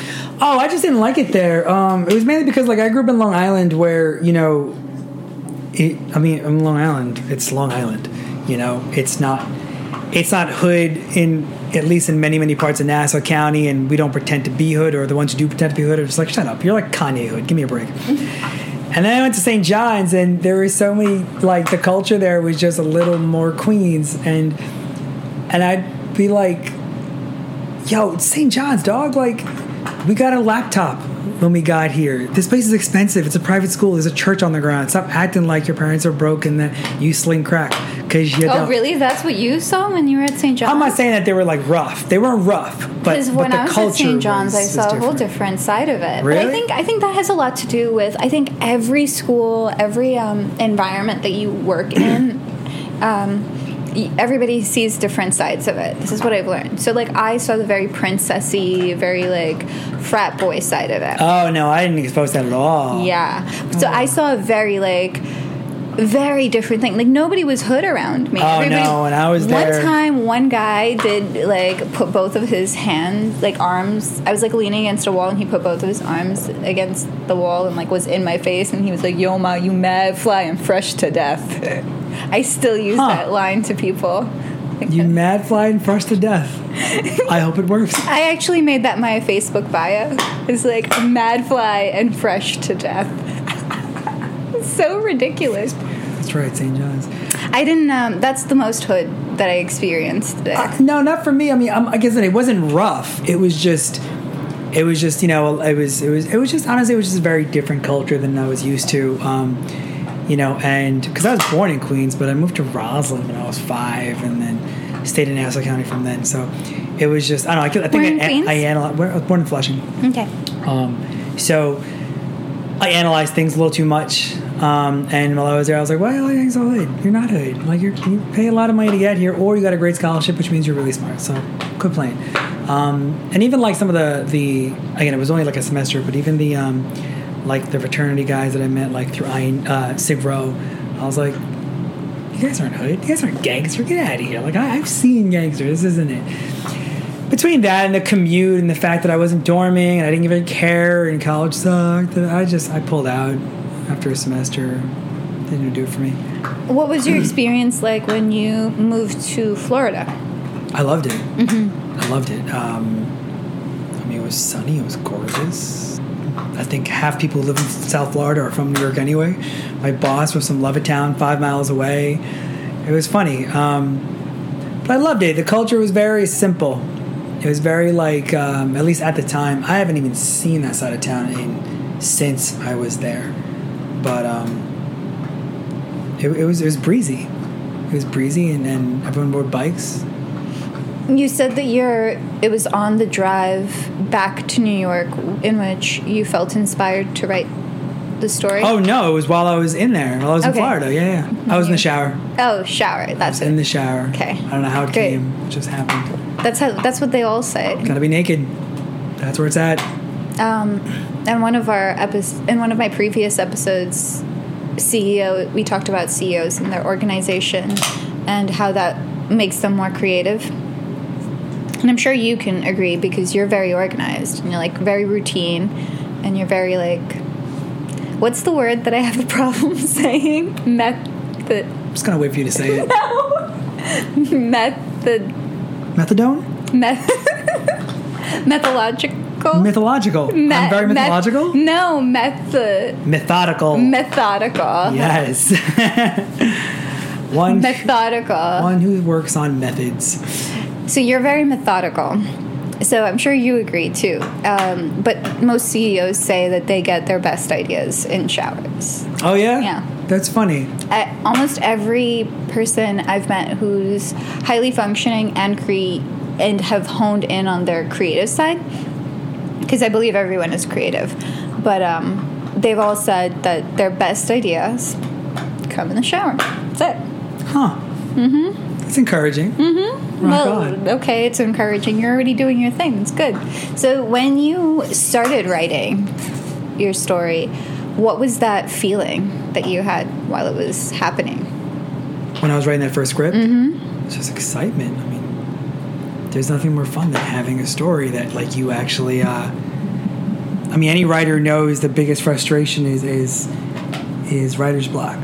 Oh, I just didn't like it there. Um, it was mainly because like I grew up in Long Island, where you know, it, I mean, in Long Island, it's Long Island. You know, it's not, it's not hood in at least in many many parts of Nassau County, and we don't pretend to be hood, or the ones who do pretend to be hood are just like, shut up, you're like Kanye hood, give me a break. And then I went to St. John's, and there was so many like the culture there was just a little more Queens, and and I'd be like, "Yo, St. John's, dog! Like, we got a laptop when we got here. This place is expensive. It's a private school. There's a church on the ground. Stop acting like your parents are broke and that you sling crack because you Oh, don't." really? That's what you saw when you were at St. John's? I'm not saying that they were like rough. They weren't rough, but, Because but when the I was at St. John's, was- I saw a whole different side of it. But Really? I think I think that has a lot to do with I think every school, every um, environment that you work in, um, everybody sees different sides of it. This is what I've learned. So like I saw the very princessy, very like frat boy side of it. Oh no, I didn't expose that at all. Yeah. So I saw a very like very different thing. Like nobody was hood around me. Oh, Everybody- no, when I was one time, one guy did like put both of his hands, like arms. I was like leaning against a wall, and he put both of his arms against the wall, and like was in my face, and he was like, "Yo, ma, you mad fly and fresh to death." I still use Huh. that line to people. You mad fly and fresh to death. I hope it works. I actually made that my Facebook bio. It's like mad fly and fresh to death. so ridiculous. That's right, St. John's. I didn't. Um, that's the most hood that I experienced there. Uh, no, not for me. I mean, I'm, I guess it wasn't rough. It was just, it was just, you know, it was, it was, it was just honestly, it was just a very different culture than I was used to. Um, you know, and because I was born in Queens, but I moved to Roslyn when I was five, and then stayed in Nassau County from then. So it was just, I don't know. I, I think I, Queens? I analyzed. I was born in Flushing. okay. Um, so I analyzed things a little too much. Um, and while I was there, I was like, well, you're so hood. You're not hood. Like, you're, you pay a lot of money to get here, or you got a great scholarship, which means you're really smart. So, quit playing. Um, and even like some of the, the, again, it was only like a semester, but even the, um, like the fraternity guys that I met, like through I, uh, Sig Row, I was like, you guys aren't hood. You guys aren't gangsters. Get out of here. Like, I, I've seen gangsters. This isn't it between that and the commute and the fact that I wasn't dorming and I didn't even care and college sucked, I just I pulled out after a semester. Didn't do it for me. What was your experience like when you moved to Florida? I loved it. I loved it. Um, I mean, it was sunny. It was gorgeous. I think half people who live in South Florida are from New York anyway. My boss was from Levittown, five miles away. It was funny. Um, but I loved it. The culture was very simple. It was very like, um, at least at the time, I haven't even seen that side of town in since I was there. But um, it, it was it was breezy. It was breezy, and, and everyone rode bikes. You said that you're. It was on the drive back to New York in which you felt inspired to write the story. Oh no, it was while I was in there. While I was in Florida. Yeah, yeah. I was in the shower. Oh, shower. That's was in the shower. Okay. I don't know how it Great. came. It just happened. That's how. That's what they all say. Gotta be naked. That's where it's at. Um, and one of our episodes, in one of my previous episodes, CEO, we talked about CEOs and their organization and how that makes them more creative. And I'm sure you can agree because you're very organized and you're like very routine and you're very like, what's the word that I have a problem saying? Method. I'm just gonna wait for you to say it. no. Method. Methadone? Meth. Methodological. Mythological. Me- I'm very meth- mythological? no, method. Methodical. Methodical. yes. one, Methodical. one who works on methods. So you're very methodical. So I'm sure you agree too. Um, but most CEOs say that they get their best ideas in showers. Oh yeah? Yeah. That's funny. I, almost every person I've met who's highly functioning and cre- and have honed in on their creative side, because I believe everyone is creative, but um, they've all said that their best ideas come in the shower. That's it. Huh. Mm-hmm. It's encouraging. Mm-hmm. Rock well, on. okay, it's encouraging. You're already doing your thing. It's good. So, when you started writing your story, what was that feeling that you had while it was happening? When I was writing that first script, Mm-hmm. it's just excitement. I mean, there's nothing more fun than having a story that like you actually uh I mean any writer knows the biggest frustration is is is writer's block.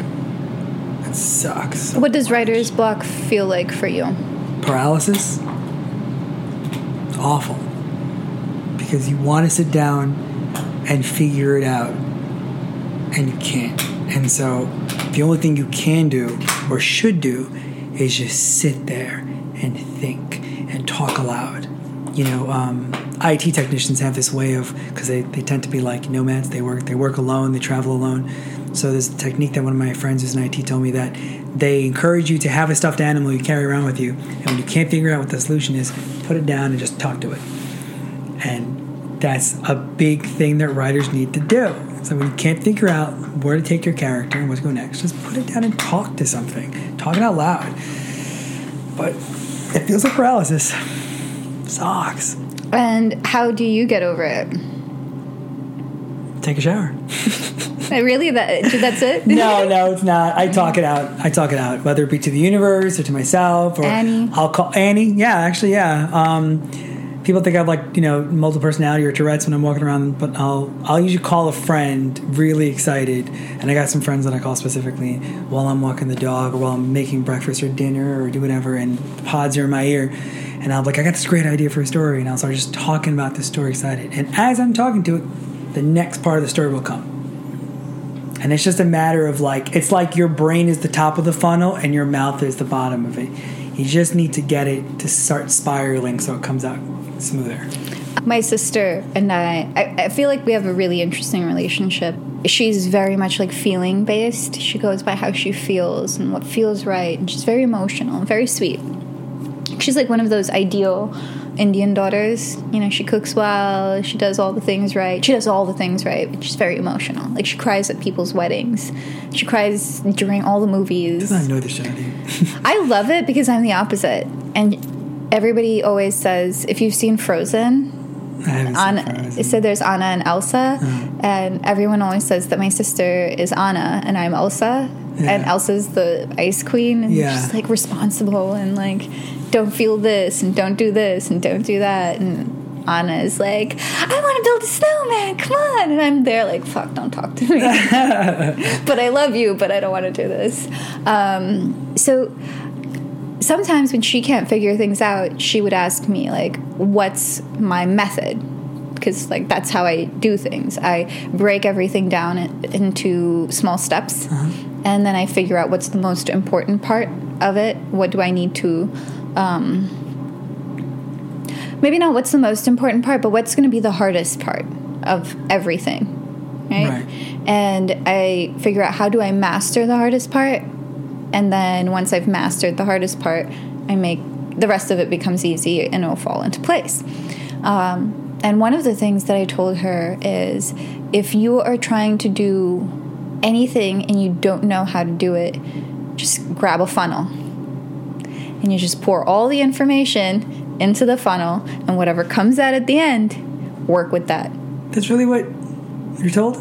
It sucks. What does writer's block feel like for you? paralysis? Awful. Because you want to sit down and figure it out and you can't. And so the only thing you can do or should do is just sit there and think and talk aloud. You know um, IT technicians have this way of because they, they tend to be like nomads. They work they work alone they travel alone so there's a technique that one of my friends who's in IT told me that they encourage you to have a stuffed animal you carry around with you and when you can't figure out what the solution is put it down and just talk to it. And that's a big thing that writers need to do. So when you can't figure out where to take your character and what's to go next just put it down and talk to something. Talk it out loud. But it feels like paralysis. Sucks. And how do you get over it? Take a shower. Really, that that's it. no, no, it's not. I talk it out. I talk it out, whether it be to the universe or to myself or Annie. I'll call Annie. Yeah, actually, yeah. Um, people think I have like you know multiple personality or Tourette's when I'm walking around, but I'll I'll usually call a friend really excited, and I got some friends that I call specifically while I'm walking the dog or while I'm making breakfast or dinner or do whatever, and the pods are in my ear, and I'm like I got this great idea for a story, and I'll start just talking about this story excited, and as I'm talking to it, the next part of the story will come. And it's just a matter of like, it's like your brain is the top of the funnel and your mouth is the bottom of it. You just need to get it to start spiraling so it comes out smoother. My sister and I, I, I feel like we have a really interesting relationship. She's very much like feeling based. She goes by how she feels and what feels right. And she's very emotional and very sweet. She's like one of those ideal Indian daughters. You know, she cooks well, she does all the things right. She does all the things right, but she's very emotional. Like she cries at people's weddings. She cries during all the movies. I know this. I love it because I'm the opposite. And everybody always says, if you've seen Frozen, I haven't seen Anna, so there's Anna and Elsa, and everyone always says that my sister is Anna and I'm Elsa, and Elsa's the ice queen, and Yeah. she's like responsible and like don't feel this and don't do this and don't do that, and Anna is like, I want to build a snowman, come on, and I'm there like, fuck, don't talk to me, but I love you, but I don't want to do this. Um, so sometimes when she can't figure things out, she would ask me like, "What's my method?" Because like that's how I do things. I break everything down into small steps, and then I figure out what's the most important part of it. What do I need to? Um, maybe not what's the most important part, but what's going to be the hardest part of everything, right? Right. And I figure out how do I master the hardest part, and then once I've mastered the hardest part, I make the rest of it becomes easy and it'll fall into place. Um, and one of the things that I told her is if you are trying to do anything and you don't know how to do it, just grab a funnel and you just pour all the information into the funnel, and whatever comes out at the end, work with that. That's really what you're told?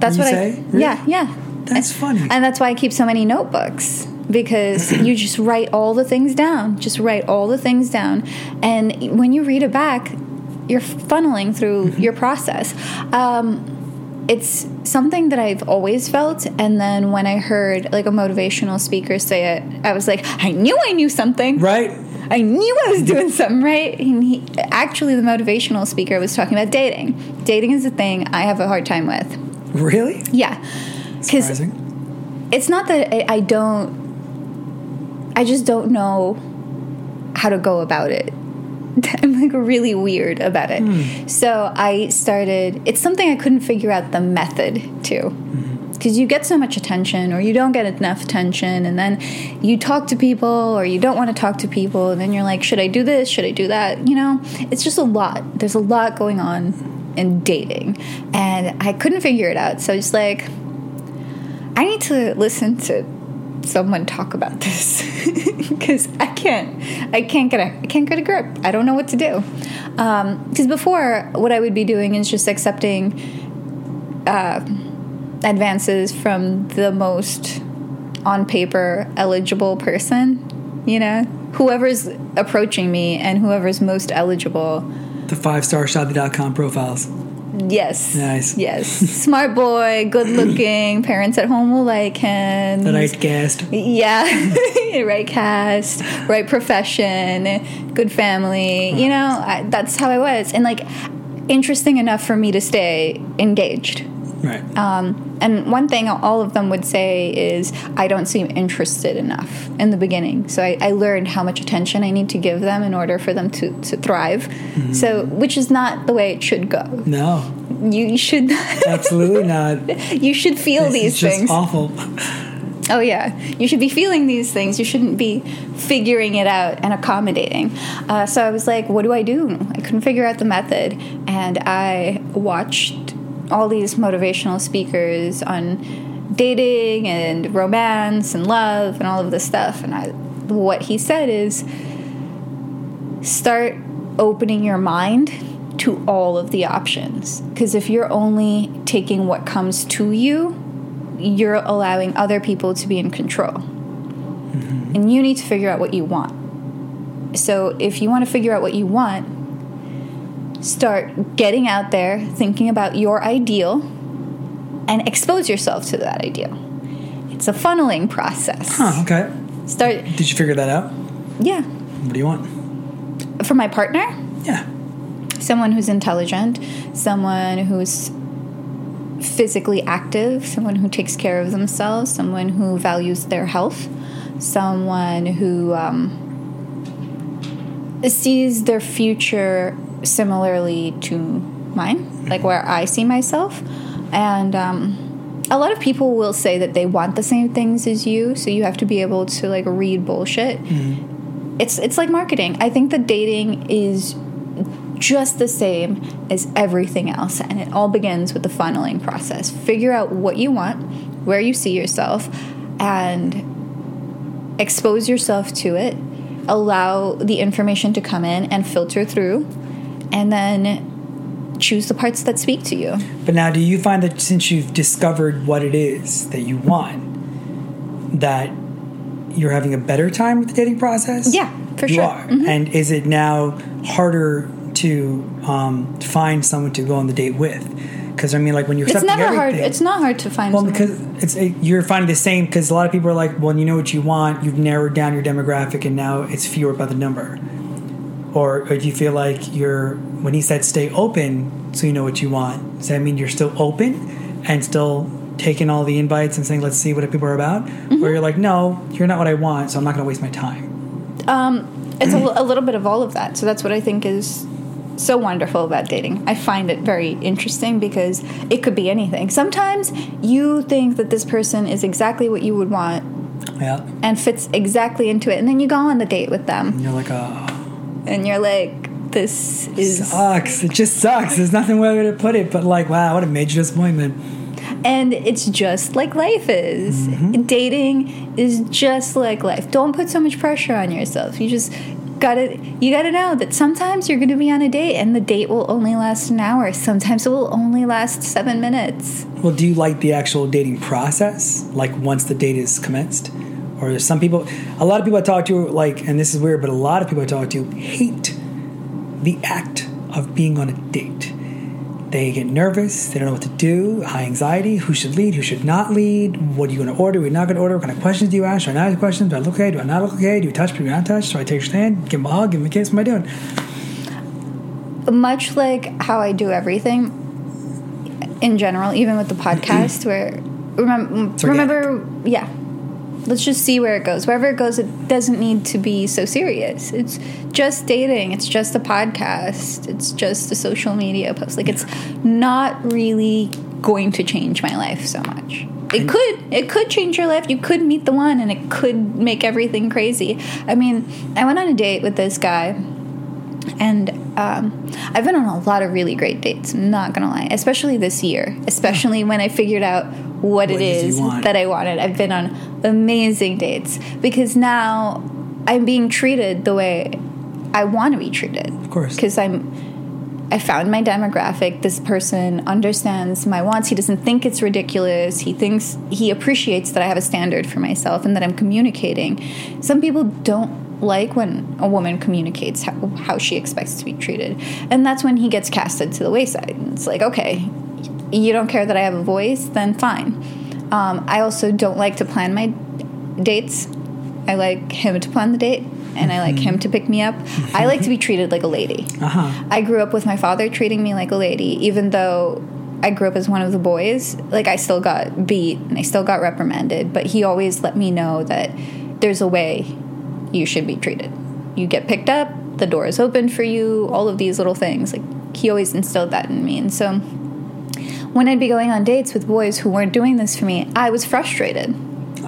That's You what say? I. Really? Yeah, yeah. That's funny. And that's why I keep so many notebooks because you just write all the things down. Just write all the things down. And when you read it back, you're funneling through your process. Um, it's something that I've always felt. And then when I heard like a motivational speaker say it, I was like, I knew I knew something. Right? I knew I was doing something right. And he, actually, the motivational speaker was talking about dating. Dating is a thing I have a hard time with. Really? Yeah. Because Surprising. it's not that I, I don't i just don't know how to go about it i'm like really weird about it. Hmm. So i started it's something i couldn't figure out the method to. Hmm. Because you get so much attention or you don't get enough attention and then you talk to people or you don't want to talk to people and then you're like should i do this? Should i do that? You know? It's just a lot. There's a lot going on in dating. And i couldn't figure it out. So it's like I need to listen to someone talk about this because I can't. I can't get a. I can't get a grip. I don't know what to do. Because before, what I would be doing is just accepting uh, advances from the most on paper eligible person. You know, whoever's approaching me and whoever's most eligible. The five star shaadi.com profiles. Yes. Nice. Yes. Smart boy, good looking. Parents at home will like him. The right caste. Yeah, right caste, right profession, good family. You know, I, that's how I was, and like interesting enough for me to stay engaged. Right. Um, and one thing all of them would say is, I don't seem interested enough in the beginning. So I, I learned how much attention I need to give them in order for them to, to thrive. Mm-hmm. So, which is not the way it should go. no, You, you should absolutely not. you should feel these things. awful. Oh yeah, you should be feeling these things. You shouldn't be figuring it out and accommodating. Uh, so I was like, what do I do? I couldn't figure out the method, and I watched all these motivational speakers on dating and romance and love and all of this stuff. And I, what he said is, start opening your mind to all of the options. Because if you're only taking what comes to you, you're allowing other people to be in control. Mm-hmm. And you need to figure out what you want. So if you want to figure out what you want, start getting out there, thinking about your ideal, and expose yourself to that ideal. It's a funneling process. Huh, okay. Start. Did you figure that out? Yeah. What do you want? For my partner? Yeah. Someone who's intelligent, someone who's physically active, someone who takes care of themselves, someone who values their health, someone who um, sees their future similarly to mine, like where I see myself. And um, a lot of people will say that they want the same things as you, so you have to be able to like read bullshit. Mm-hmm. It's it's like marketing. I think that dating is just the same as everything else, and it all begins with the funneling process. Figure out what you want, where you see yourself, and expose yourself to it. Allow the information to come in and filter through, and then choose the parts that speak to you. But now, do you find that since you've discovered what it is that you want, that you're having a better time with the dating process? Yeah, for you sure. are. Mm-hmm. And is it now harder to um, find someone to go on the date with? Because I mean, like when you're it's never hard. It's not hard to find. Someone. Well, someone. because it's a, you're finding the same. Because a lot of people are like, well, you know what you want. You've narrowed down your demographic, and now it's fewer by the number. Or, or do you feel like you're when he said stay open, so you know what you want? Does that mean you're still open and still taking all the invites and saying let's see what people are about? Mm-hmm. Or you're like, no, you're not what I want, so I'm not going to waste my time. Um, it's a, a little bit of all of that. So that's what I think is so wonderful about dating. I find it very interesting because it could be anything. Sometimes you think that this person is exactly what you would want. Yeah. And fits exactly into it. And then you go on the date with them. And you're like, oh. And you're like, this is. Sucks. It just sucks. There's nothing way to put it, but like, wow, what a major disappointment. And it's just like life is. Mm-hmm. Dating is just like life. Don't put so much pressure on yourself. You just gotta you gotta know that sometimes you're gonna be on a date and the date will only last an hour sometimes it will only last seven minutes well do you like the actual dating process like once the date is commenced or there's some people a lot of people i talk to like and this is weird but a lot of people i talk to hate the act of being on a date they get nervous. They don't know what to do. High anxiety. Who should lead? Who should not lead? What are you going to order? Are you not going to order? What kind of questions do you ask? Do I not ask questions? Do I look okay? Do I not look okay? Do you touch? Do you not touch? Do I take your hand? Give him a hug? Give him a kiss? What am I doing? Much like how I do everything in general, even with the podcast, where remember, remember, yeah, let's just see where it goes. Wherever it goes, it doesn't need to be so serious. It's just dating. It's just a podcast. It's just a social media post. Like it's not really going to change my life so much. It could. It could change your life. You could meet the one, and it could make everything crazy. I mean, I went on a date with this guy, and um, I've been on a lot of really great dates. I'm not gonna lie, especially this year. Especially when I figured out what, what it is that I wanted. I've been on amazing dates because now I'm being treated the way I want to be treated. Of course. Because I'm I found my demographic. This person understands my wants. He doesn't think it's ridiculous. He thinks he appreciates that I have a standard for myself and that I'm communicating. Some people don't like when a woman communicates how, how she expects to be treated. And that's when he gets casted to the wayside. It's like, okay, you don't care that I have a voice, then fine. Um, I also don't like to plan my dates. I like him to plan the date, and I like him mm-hmm. to pick me up. I like to be treated like a lady. Uh-huh. I grew up with my father treating me like a lady, even though I grew up as one of the boys. Like I still got beat and I still got reprimanded, but he always let me know that there's a way you should be treated. You get picked up, the door is open for you, all of these little things. Like he always instilled that in me, and so when I'd be going on dates with boys who weren't doing this for me, I was frustrated.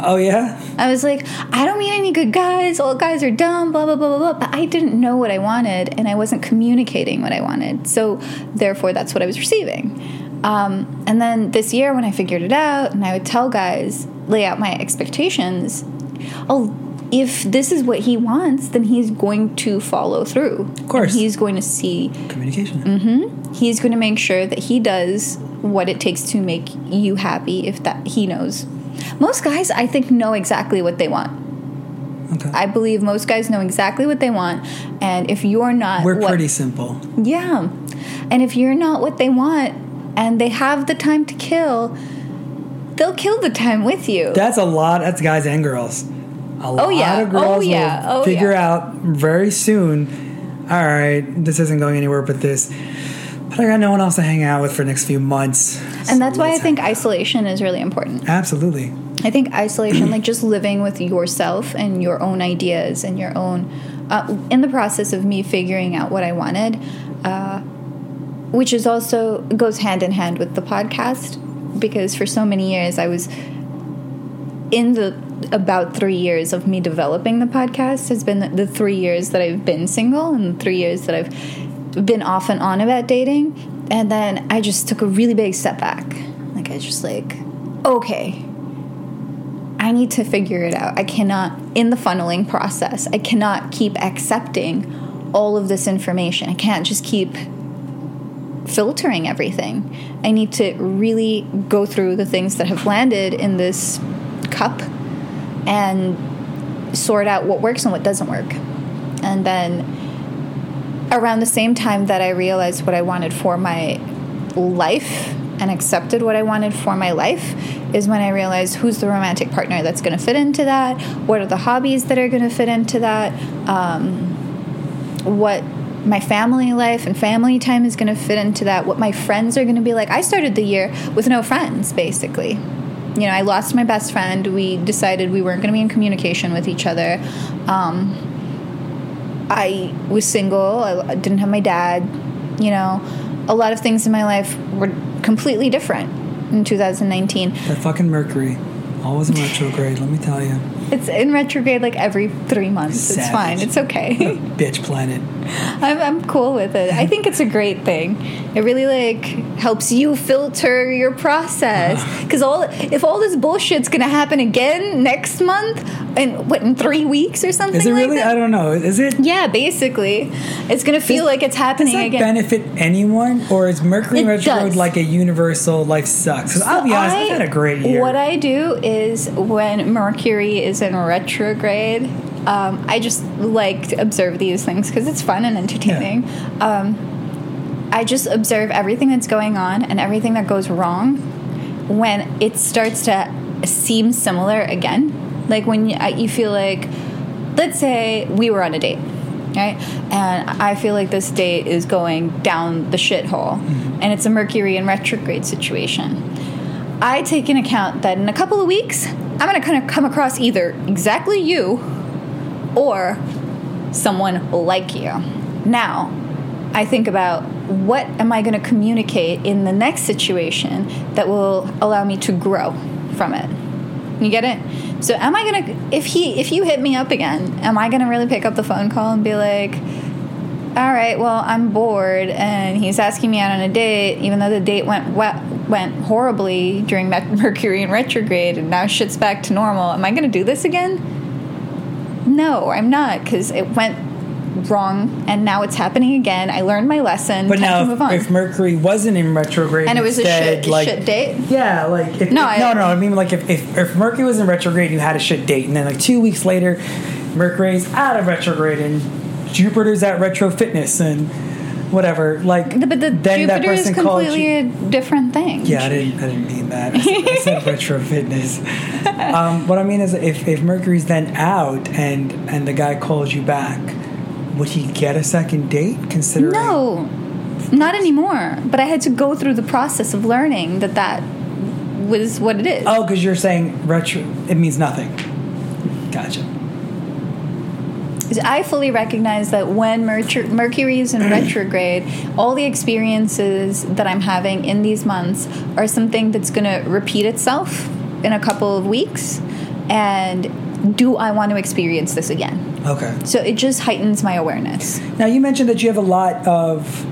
Oh yeah. I was like, I don't meet any good guys. All guys are dumb. Blah blah blah blah blah. But I didn't know what I wanted, and I wasn't communicating what I wanted. So therefore, that's what I was receiving. Um, and then this year, when I figured it out, and I would tell guys, lay out my expectations. Oh, if this is what he wants, then he's going to follow through. Of course. he's going to see Communication. Mm-hmm. he's going to make sure that he does what it takes to make you happy if that he knows most guys i think know exactly what they want Okay. i believe most guys know exactly what they want and if you're not We're what- pretty simple. yeah and if you're not what they want and they have the time to kill they'll kill the time with you That's a lot. That's guys and girls. A lot yeah. of girls Oh, yeah. will Oh, figure yeah. out very soon. All right, this isn't going anywhere but this. But I got no one else to hang out with for the next few months. and that's why i think out. isolation is really important absolutely. I think isolation, like just living with yourself and your own ideas and your own, uh, in the process of me figuring out what I wanted, uh, which is also goes hand in hand with the podcast because for so many years I was in the about three years of me developing the podcast has been the, three years that I've been single and the three years that I've been off and on about dating. And then I just took a really big step back. Like, I just like, okay, I need to figure it out. I cannot, in the funneling process, I cannot keep accepting all of this information. I can't just keep filtering everything. I need to really go through the things that have landed in this cup and sort out what works and what doesn't work. And then around the same time that I realized what I wanted for my life and accepted what I wanted for my life is when I realized who's the romantic partner that's going to fit into that, what are the hobbies that are going to fit into that, um, what my family life and family time is going to fit into that, what my friends are going to be like. I started the year with no friends, basically. You know, I lost my best friend. We decided we weren't going to be in communication with each other. Um, I was single. I didn't have my dad. You know, a lot of things in my life were completely different in 2019. That fucking Mercury. Always in retrograde, let me tell you. It's in retrograde like every three months. It's fine. It's okay. Bitch planet. I'm, I'm cool with it. I think it's a great thing. It really like helps you filter your process. Because all if all this bullshit's gonna happen again next month, and what in three weeks or something? Is it like really? that? I don't know. Is it? Yeah, basically, it's gonna feel like it's Does happening that again. benefit anyone, or is Mercury It retrograde does. like a universal life sucks? Because I'll be honest, I- I've had a great year. What I do is when Mercury is in retrograde, um, I just like to observe these things because it's fun and entertaining. Um, I just observe everything that's going on and everything that goes wrong when it starts to seem similar again. Like when you, you feel like, let's say we were on a date. Right, and I feel like this date is going down the shithole, and it's a Mercury in retrograde situation. I take in account that in a couple of weeks, I'm going to kind of come across either exactly you or someone like you. Now, I think about what am I going to communicate in the next situation that will allow me to grow from it. You get it? So am I going to if he if you hit me up again, am I going to really pick up the phone call and be like, all right, well, I'm bored, and he's asking me out on a date, even though the date went we- went horribly during Mercury in retrograde, and now shit's back to normal. Am I going to do this again? No, I'm not, because it went wrong, and now it's happening again. I learned my lesson. But now, move on. if, if Mercury wasn't in retrograde, and it was a shit, like, shit date. Yeah, like if, No, if- I- no, no. I mean, like if, if if Mercury was in retrograde, you had a shit date, and then like two weeks later, Mercury's out of retrograde, and Jupiter's at retro fitness, and whatever. Like, But the then that Jupiter is person called completely you. a different thing. Yeah, I didn't. I didn't mean that. I said, I said retro fitness. Um, what I mean is, if, if Mercury's then out and and the guy calls you back, would he get a second date? Considering No, not anymore. But I had to go through the process of learning that that was what it is. Oh, because you're saying retro. It means nothing. Gotcha. I fully recognize that when Mercur- Mercury is in retrograde, all the experiences that I'm having in these months are something that's going to repeat itself in a couple of weeks. And do I want to experience this again? Okay. So it just heightens my awareness. Now you mentioned that you have a lot of.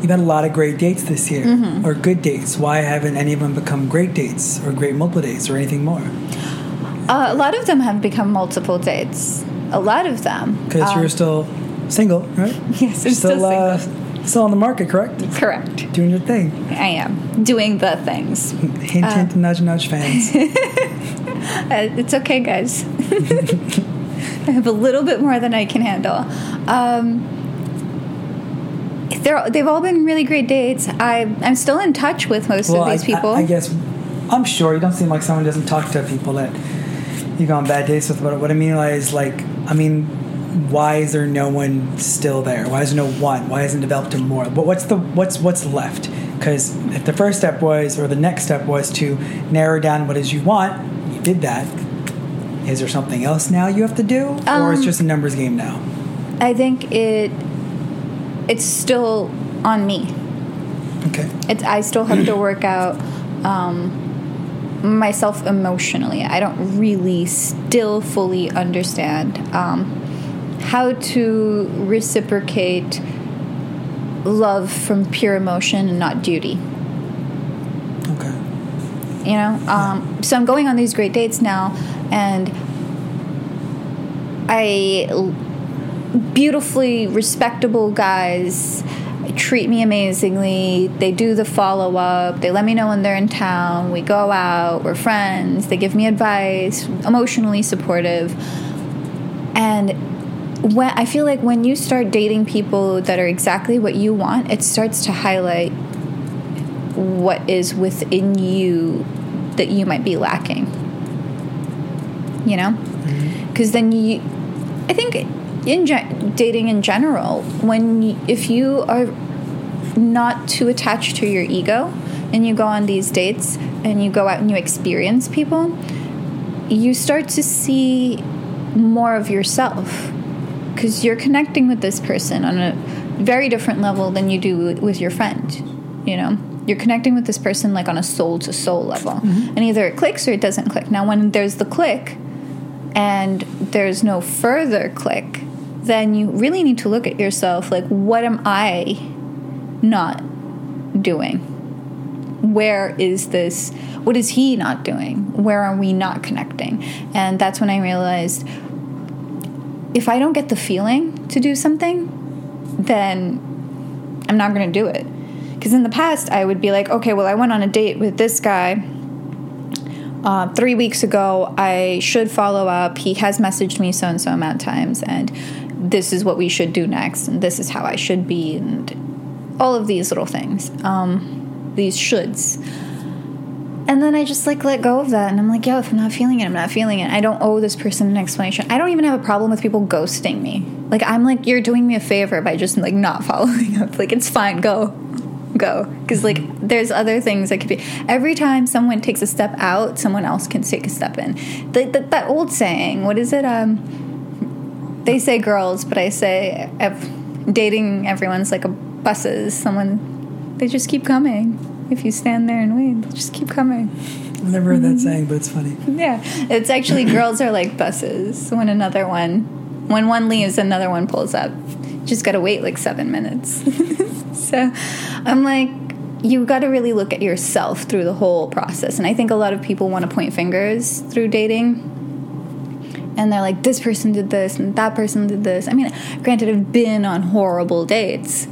You've had a lot of great dates this year, Mm-hmm. or good dates. Why haven't any of them become great dates, or great multiple dates, or anything more? Uh, a lot of them have become multiple dates. A lot of them. Because Um, you're still single, right? Yes, I'm still, still uh, still on the market, correct? correct. Doing your thing. I am doing the things. Hint, hint, nudge, nudge, fans. Uh, it's okay, guys. I have a little bit more than I can handle. Um, they're, they've all been really great dates. I, I'm still in touch with most of these I- people. I, I guess I'm sure you don't seem like someone who doesn't talk to people that you go on bad dates with. But what I mean is, like, I mean, why is there no one still there? Why is there no one? Why hasn't developed to more? But what's the what's what's left? Because if the first step was, or the next step was to narrow down what is you want, you did that. Is there something else now you have to do, or it's Um, just a numbers game now? I think it it's still on me. Okay. It's I still have to work out um, myself emotionally. I don't really still fully understand um, how to reciprocate love from pure emotion and not duty. Okay. You know, um, so I'm going on these great dates now, and I beautifully respectable guys treat me amazingly. They do the follow up. They let me know when they're in town. We go out. We're friends. They give me advice. Emotionally supportive. And when I feel like when you start dating people that are exactly what you want, it starts to highlight what is within you that you might be lacking. You know? Mm-hmm. Because then you, I think in gen- dating in general, when you, if you are not too attached to your ego and you go on these dates and you go out and you experience people, you start to see more of yourself because you're connecting with this person on a very different level than you do with- with your friend. You know, you're connecting with this person like on a soul to soul level, mm-hmm. and either it clicks or it doesn't click. Now, when there's the click and there's no further click, then you really need to look at yourself like, what am I not doing? Where is this? What is he not doing? Where are we not connecting? And that's when I realized if I don't get the feeling to do something, then I'm not going to do it. Because in the past, I would be like, okay, well, I went on a date with this guy uh, three weeks ago. I should follow up. He has messaged me so and so amount of times, and this is what we should do next, and this is how I should be, and all of these little things, um, these shoulds. And then I just like let go of that, and I'm like, yo, if I'm not feeling it, I'm not feeling it. I don't owe this person an explanation. I don't even have a problem with people ghosting me. Like I'm like, you're doing me a favor by just like not following up. Like it's fine, go, go, because like there's other things that could be. Every time someone takes a step out, someone else can take a step in. The, that old saying, what is it? Um, they say girls, but I say dating everyone's like a buses. Someone, they just keep coming. If you stand there and wait, they'll just keep coming. I've never heard that mm-hmm. saying, but it's funny. Yeah, it's actually girls are like buses. When another one, when one leaves, another one pulls up. You Just gotta wait like seven minutes. so, I'm like, you got to really look at yourself through the whole process. And I think a lot of people want to point fingers through dating. And they're like, this person did this and that person did this. I mean, granted, I've been on horrible dates,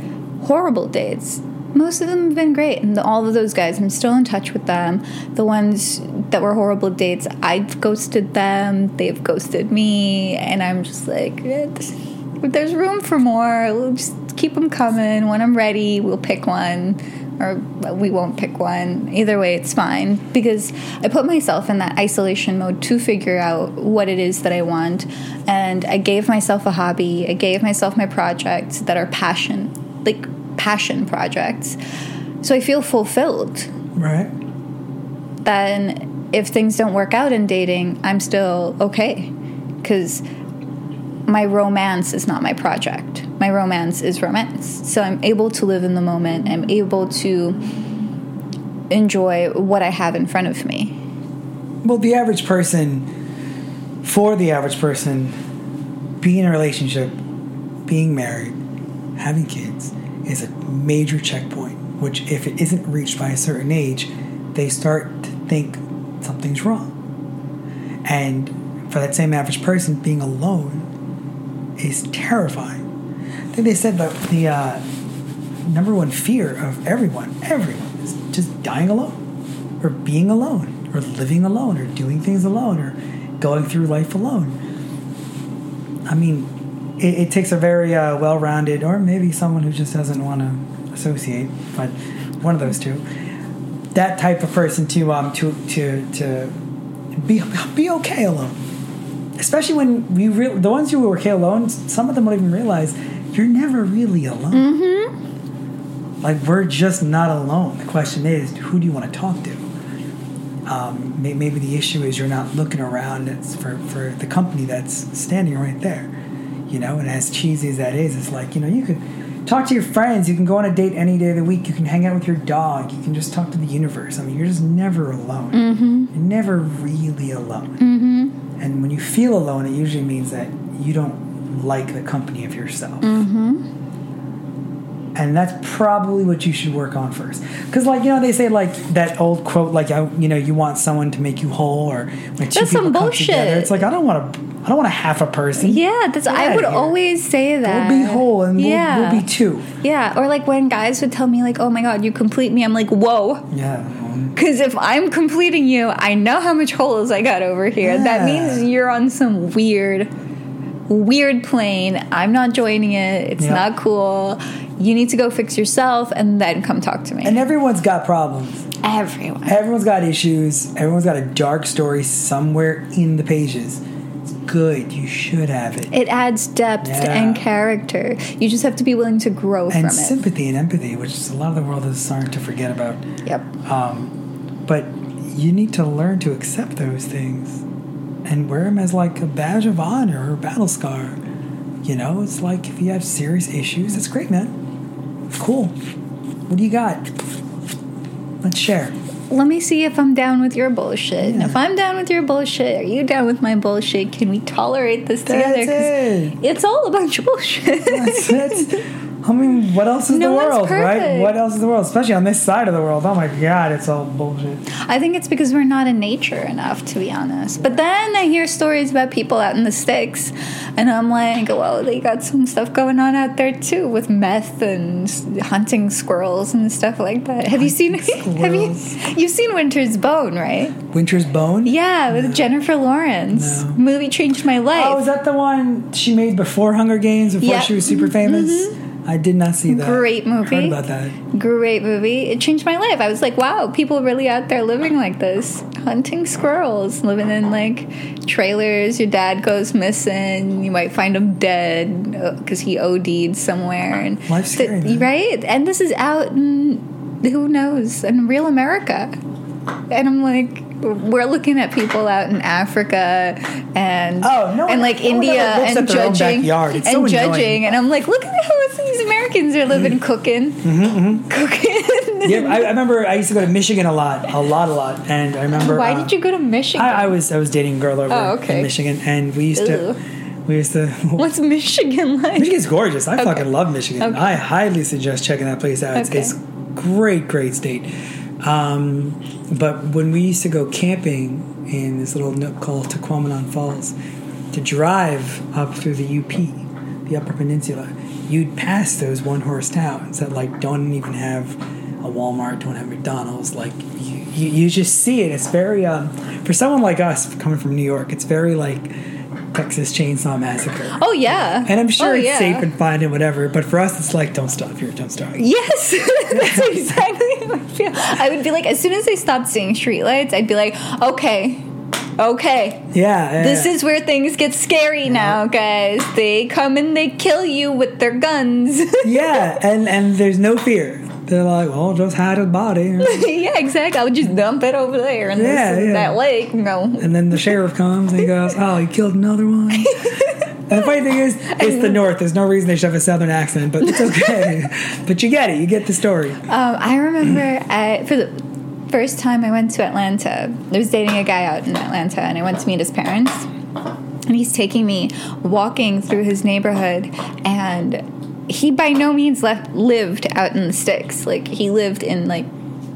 horrible dates. Most of them have been great, and all of those guys, I'm still in touch with them. The ones that were horrible dates, I've ghosted them, they've ghosted me, and I'm just like, there's room for more. We'll just keep them coming. When I'm ready, we'll pick one, or we won't pick one. Either way, it's fine because I put myself in that isolation mode to figure out what it is that I want, and I gave myself a hobby. I gave myself my projects that are passion, like passion projects. So I feel fulfilled. Right. Then if things don't work out in dating, I'm still okay because my romance is not my project. My romance is romance. So I'm able to live in the moment. I'm able to enjoy what I have in front of me. Well, the average person, for the average person, being in a relationship, being married, having kids is a major checkpoint, which, if it isn't reached by a certain age, they start to think something's wrong. And for that same average person, being alone is terrifying. I think they said that the uh, number one fear of everyone, everyone, is just dying alone, or being alone, or living alone, or doing things alone, or going through life alone. I mean, it, it takes a very uh, well rounded, or maybe someone who just doesn't want to associate, but one of those two. That type of person to um to to to be be okay alone especially when we re- the ones who are okay alone, some of them don't even realize you're never really alone. Mm-hmm. Like we're just not alone. The question is, who do you want to talk to? Um, may- maybe the issue is you're not looking around it's for for the company that's standing right there. You know, and as cheesy as that is, it's like you know you could talk to your friends. You can go on a date any day of the week. You can hang out with your dog. You can just talk to the universe. I mean, you're just never alone. Mm-hmm. You're never really alone. Mm-hmm. And when you feel alone, it usually means that you don't like the company of yourself. Mm-hmm. And that's probably what you should work on first. Because, like, you know, they say, like, that old quote, like, I, you know, you want someone to make you whole or when two That's people some come bullshit. together. It's like, I don't want to, I don't want a half a person. Yeah, that's. Get I would always say that. We'll be whole and we'll, yeah. we'll be two. Yeah, or like when guys would tell me like, "Oh my god, you complete me." I'm like, "Whoa." Yeah. Because if I'm completing you, I know how much holes I got over here. That means you're on some weird, weird plane. I'm not joining it. It's Yeah. not cool. You need to go fix yourself and then come talk to me. And everyone's got problems. Everyone. Everyone's got issues. Everyone's got a dark story somewhere in the pages. It's good. You should have it. It adds depth Yeah. and character. You just have to be willing to grow and sympathy and empathy, which is a lot of the world is starting to forget about. Yep. Um, but you need to learn to accept those things and wear them as like a badge of honor or a battle scar. You know, it's like if you have serious issues, it's great, man. Cool. What do you got? Let's share. Let me see if I'm down with your bullshit. And Yeah. if I'm down with your bullshit, are you down with my bullshit? Can we tolerate this together? That's it. It's all a bunch of bullshit. That's it. I mean, what else is No the world, right? What else is the world? Especially on this side of the world. Oh my god, it's all bullshit. I think it's because we're not in nature enough, to be honest. But then I hear stories about people out in the sticks, and I'm like, well, they got some stuff going on out there too with meth and hunting squirrels and stuff like that. Have you seen? Have you? You've seen Winter's Bone, right? Winter's Bone? Yeah, with Jennifer Lawrence. No. Movie changed my life. Oh, is that the one she made before Hunger Games, before Yeah. she was super mm-hmm. famous? Mm-hmm. I did not see that. Great movie. Heard about that. Great movie. It changed my life. I was like, wow, people really out there living like this, hunting squirrels, living in like trailers. Your dad goes missing. You might find him dead uh, because he OD'd somewhere. And Life's scary, right? And this is out in who knows in real America. And I'm like, we're looking at people out in Africa and Oh, no and like no India and at their own judging and so judging, and I'm like, look at how these Americans are living, cooking, cooking. Mm-hmm, Yeah, I, I remember I used to go to Michigan a lot, a lot, a lot, and I remember. Why uh, did you go to Michigan? I, I was I was dating a girl over Oh, okay. in Michigan, and we used to we used to. What's Michigan like? Michigan's gorgeous. I Okay. fucking love Michigan. Okay. I highly suggest checking that place out. It's, Okay. it's great, great state. Um, but when we used to go camping in this little nook called Tahquamenon Falls, to drive up through the UP, the Upper Peninsula, you'd pass those one horse towns that like don't even have a Walmart, don't have McDonald's. Like you, you, you just see it. It's very um, for someone like us coming from New York. It's very like Texas Chainsaw Massacre. Oh yeah, And I'm sure Oh, it's yeah. safe and fine and whatever, but for us, it's like, don't stop here, don't stop. Yes, that's exactly how I feel. I would be like, as soon as I stopped seeing streetlights, I'd be like, okay, okay, Yeah, yeah, this yeah. is where things get scary now, guys. They come and they kill you with their guns. yeah, and and there's no fear. They're like, well, just hide his body, yeah, exactly. I would just dump it over there in Yeah, this, yeah. that lake. No. and then the sheriff comes and he goes, oh, you killed another one. and the funny thing is, it's the North. There's no reason they should have a Southern accent, but it's okay. but you get it. You get the story. Um, I remember I, for the first time I went to Atlanta, I was dating a guy out in Atlanta, and I went to meet his parents. And he's taking me walking through his neighborhood, and he by no means left lived out in the sticks. Like he lived in like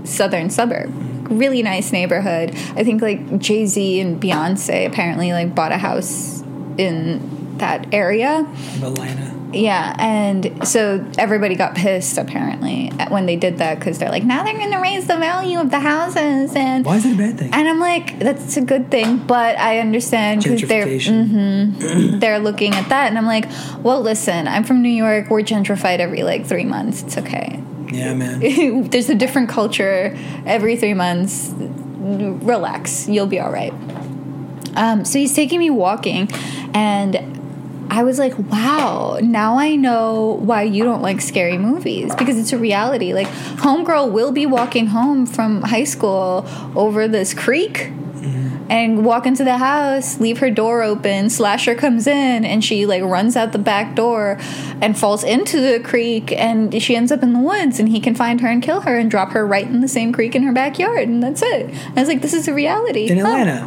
southern suburb, really nice neighborhood. I think like Jay Z and Beyonce apparently like bought a house in that area. Atlanta. Yeah, and so everybody got pissed apparently when they did that because they're like, now they're going to raise the value of the houses, and Why is it a bad thing? and I'm like, that's a good thing, but I understand because they're Gentrification. they're looking at that, and I'm like, well, listen, I'm from New York. We're gentrified every like three months. It's okay. Yeah, man. There's a different culture every three months. Relax, you'll be all right. Um, so he's taking me walking, and I was like, wow, now I know why you don't like scary movies because it's a reality. Like, Homegirl will be walking home from high school over this creek mm-hmm. and walk into the house, leave her door open. Slasher comes in and she like runs out the back door and falls into the creek and she ends up in the woods and he can find her and kill her and drop her right in the same creek in her backyard and that's it. I was like, this is a reality. In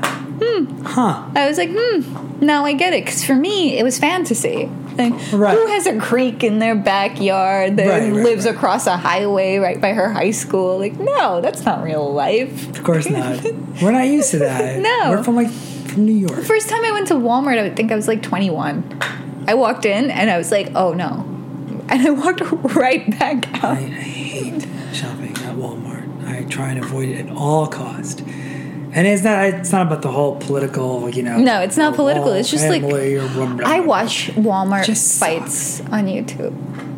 Huh. Atlanta. Huh. I was like, hmm, now I get it. Because for me, it was fantasy. Like, Right. who has a creek in their backyard that Right, lives right. across a highway right by her high school? Like, no, that's not real life. Of course not. We're not used to that. No. We're from like from New York. First time I went to Walmart, I would think I was like 21. I walked in and I was like, oh no. And I walked right back out. I out. hate shopping at Walmart. I try and avoid it at all cost. And it's not. It's not about the whole political, you know. No, it's not political. It's just like family or blah, blah, I watch Walmart Just fights on YouTube.